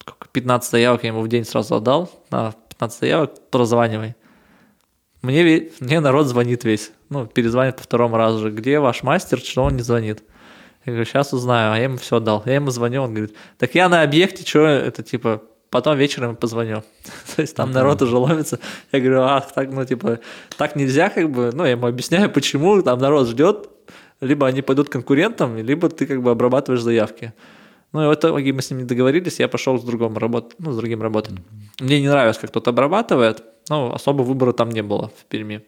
сколько, 15 заявок, я ему в день сразу отдал, на 15 заявок, прозванивай. Мне, мне народ звонит весь, ну, перезвонит по второму разу же, где ваш мастер, что он не звонит. Я говорю, сейчас узнаю, а я ему все отдал. Я ему звоню, он говорит, так я на объекте, что это, типа, потом вечером позвоню. (laughs) То есть там народ уже ломится. Я говорю, ах, так, ну, типа, так нельзя, как бы, ну, я ему объясняю, (laughs) почему, там народ ждет, либо они пойдут конкурентам, либо ты как бы обрабатываешь заявки. Ну, и в итоге мы с ним не договорились, я пошел с другим работать, ну, с другим работать. Мне не нравилось, как кто-то обрабатывает, но особо выбора там не было в Перми.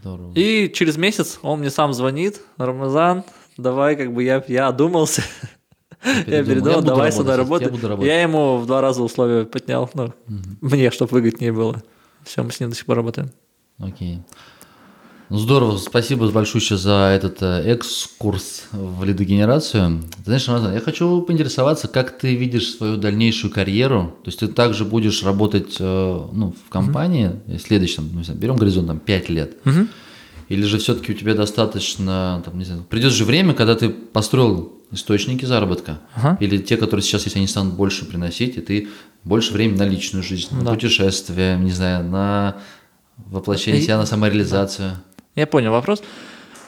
Здорово. И через месяц он мне сам звонит, Рамазан, давай, как бы я, я одумался. Я буду давай сюда работать, я ему в два раза условия поднял, ну, мне, чтобы выгоднее было. Все, мы с ним до сих пор работаем. Окей. Ну, здорово, спасибо большое за этот э, экскурс в лидогенерацию. Ты знаешь, Рамазан, я хочу поинтересоваться, как ты видишь свою дальнейшую карьеру. То есть ты также будешь работать э, ну, в компании, mm следующем, ну, не знаю, берем горизонт там 5 лет. Или же все-таки у тебя достаточно, там, не знаю, придет же время, когда ты построил источники заработка, Ага. или те, которые сейчас, если они станут больше приносить, и ты больше времени на личную жизнь, на Да. путешествия, не знаю, на воплощение И- себя, на самореализацию. Я понял вопрос.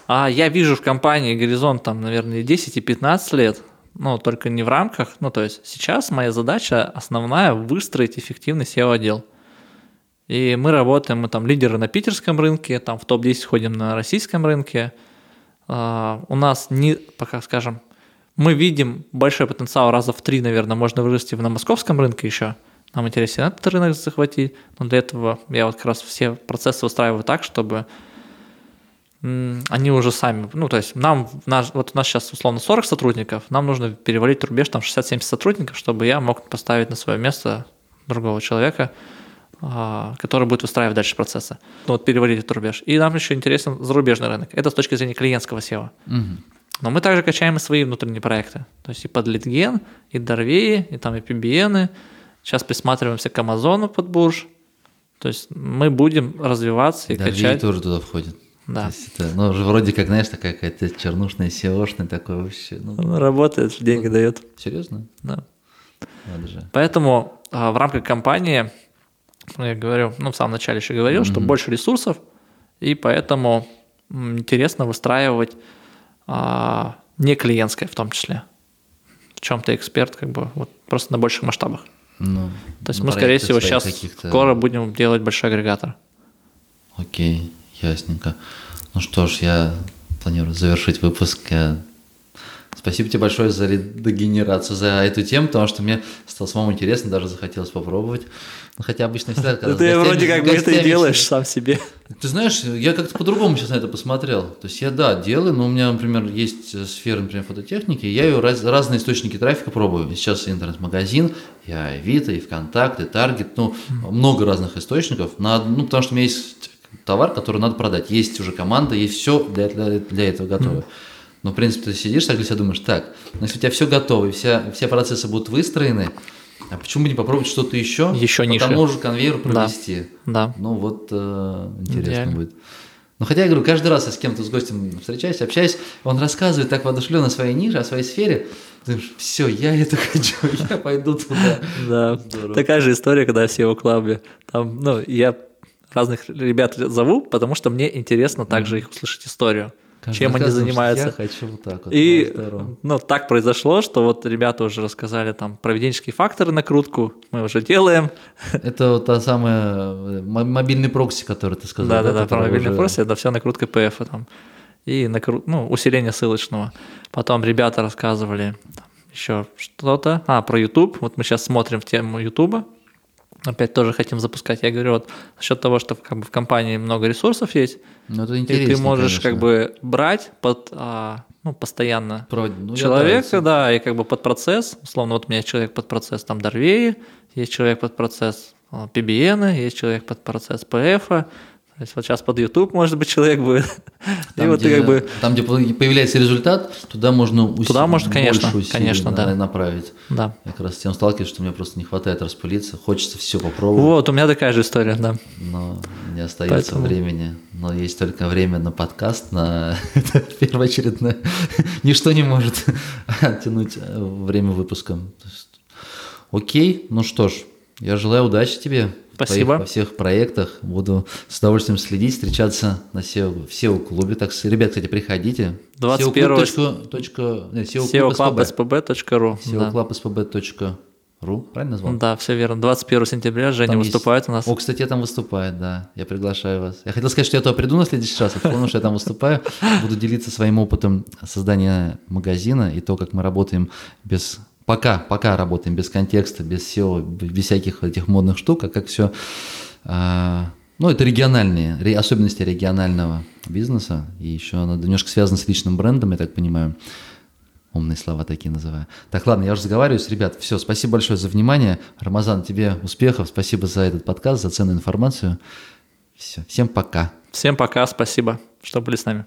А я вижу в компании горизонт там, наверное, 10 и 15 лет, ну, только не в рамках, ну, то есть сейчас моя задача основная выстроить эффективный SEO-отдел. И мы работаем, мы там лидеры на питерском рынке, там в топ-10 ходим на российском рынке. А, у нас не, пока скажем, мы видим большой потенциал раза в три, наверное, можно вырасти на московском рынке еще. Нам интересен этот рынок захватить, но для этого я вот как раз все процессы устраиваю так, чтобы они уже сами, ну, то есть нам, наш, вот у нас сейчас условно 40 сотрудников, нам нужно перевалить рубеж там 60-70 сотрудников, чтобы я мог поставить на свое место другого человека, а, который будет выстраивать дальше процессы. Ну, вот перевалить этот рубеж. И нам еще интересен зарубежный рынок. Это с точки зрения клиентского SEO. Но мы также качаем и свои внутренние проекты. То есть и под литген, и Дорвеи, и там и PBN. Сейчас присматриваемся к Амазону под бурж. То есть мы будем развиваться и Да, качать. тоже туда входит. Да. То есть это, ну, вроде как, знаешь, такая какая-то чернушная, SEO-шная такое вообще. Ну, Он работает, деньги дает. серьезно? Да. Надо же. Поэтому а, в рамках компании, ну, я говорю, ну, в самом начале еще говорил, что больше ресурсов, и поэтому интересно выстраивать а, не клиентское в том числе. В чем ты эксперт, как бы, вот просто на больших масштабах. Ну, То есть на мы, скорее всего, сейчас скоро будем делать большой агрегатор. Окей, ясненько. Ну что ж, я планирую завершить выпуск. Я Спасибо тебе большое за дегенерацию, за эту тему, потому что мне стало самому интересно, даже захотелось попробовать. Ну, хотя обычно всегда... когда Ты вроде как бы это и делаешь сам себе. Ты знаешь, я как-то по-другому сейчас на это посмотрел. То есть я, да, делаю, но у меня, например, есть сфера, например, фототехники, я ее раз- разные источники трафика пробую. Сейчас интернет-магазин, и Авито, и ВКонтакте, и Таргет, ну, много разных источников. На, ну, потому что у меня есть товар, который надо продать. Есть уже команда, есть все для, для, для этого готово. Но, в принципе, ты сидишь так для себя думаешь, так, ну, если у тебя все готово, и вся, все процессы будут выстроены, а почему бы не попробовать что-то еще? Еще по ниже. тому же конвейеру провести? Да. Ну вот э, интересно Идеально. будет. Ну хотя я говорю, каждый раз я с кем-то с гостем встречаюсь, общаюсь, он рассказывает так воодушевленно о своей нише, о своей сфере. Думаешь, все, я это хочу, (laughs) я пойду туда. Да, Здорово. такая же история, когда я в клабе. Там, ну, я разных ребят зову, потому что мне интересно также их услышать историю, Каждый чем они занимаются. Я хочу вот так вот. И ну, так произошло, что вот ребята уже рассказали там поведенческие факторы накрутку, мы уже делаем. Это вот та самая э, мо- мобильный прокси, который ты сказал. Да-да-да, про мобильный уже- просто это все накрутка PF там. И накру... ну, усиление ссылочного. Потом ребята рассказывали еще что-то. А, про YouTube. Вот мы сейчас смотрим в тему YouTube. Опять тоже хотим запускать. Я говорю, вот счет того, что как бы, в компании много ресурсов есть, Ну это и ты можешь конечно. как бы брать под, а, ну, постоянно Про- ну, человека, да, да, и как бы под процесс, условно, вот у меня есть человек под процесс там Дорвеи, есть человек под процесс а, PBN, есть человек под процесс PF, то есть вот сейчас под YouTube, может быть, человек будет. и Там, вот где, ты как бы, там, где появляется результат, туда можно уси- Туда можно, конечно, усилий конечно, да. направить. да. Я как раз с тем сталкиваюсь, что мне просто не хватает распылиться, хочется все попробовать, Вот, у меня такая же история, да. но не остается Поэтому- времени. Но есть только время на подкаст, на (laughs) первоочередное. Ничто не может (laughs) оттянуть э, время выпуска. Окей, ну что ж, я желаю удачи тебе. в твоих- Спасибо. Во всех проектах. Буду с удовольствием следить, встречаться на SEO, в SEO-клубе. Так, ребят, кстати, приходите. 21 SEO-клуб. точка- нет, SEO-клуб SPB. E SEOclub.spb.ru да. SEOclub.spb.ru. Правильно назвал? да, все верно. 21 сентября Женя Там есть- выступает у нас. О, кстати, я там выступает, да. Я приглашаю вас. Я хотел сказать, что я то приду на следующий раз, а потому что я там выступаю. Буду делиться своим опытом создания магазина и то, как мы работаем без... Пока, пока работаем без контекста, без SEO, без всяких этих модных штук, а как все... ну, это региональные, ре- особенности регионального бизнеса. И еще оно немножко связано с личным брендом, я так понимаю. Умные слова такие называю. Так, ладно, я уже заговариваюсь. Ребят, все, спасибо большое за внимание. Рамазан, тебе успехов. Спасибо за этот подкаст, за ценную информацию. Все, всем пока. Всем пока, спасибо, что были с нами.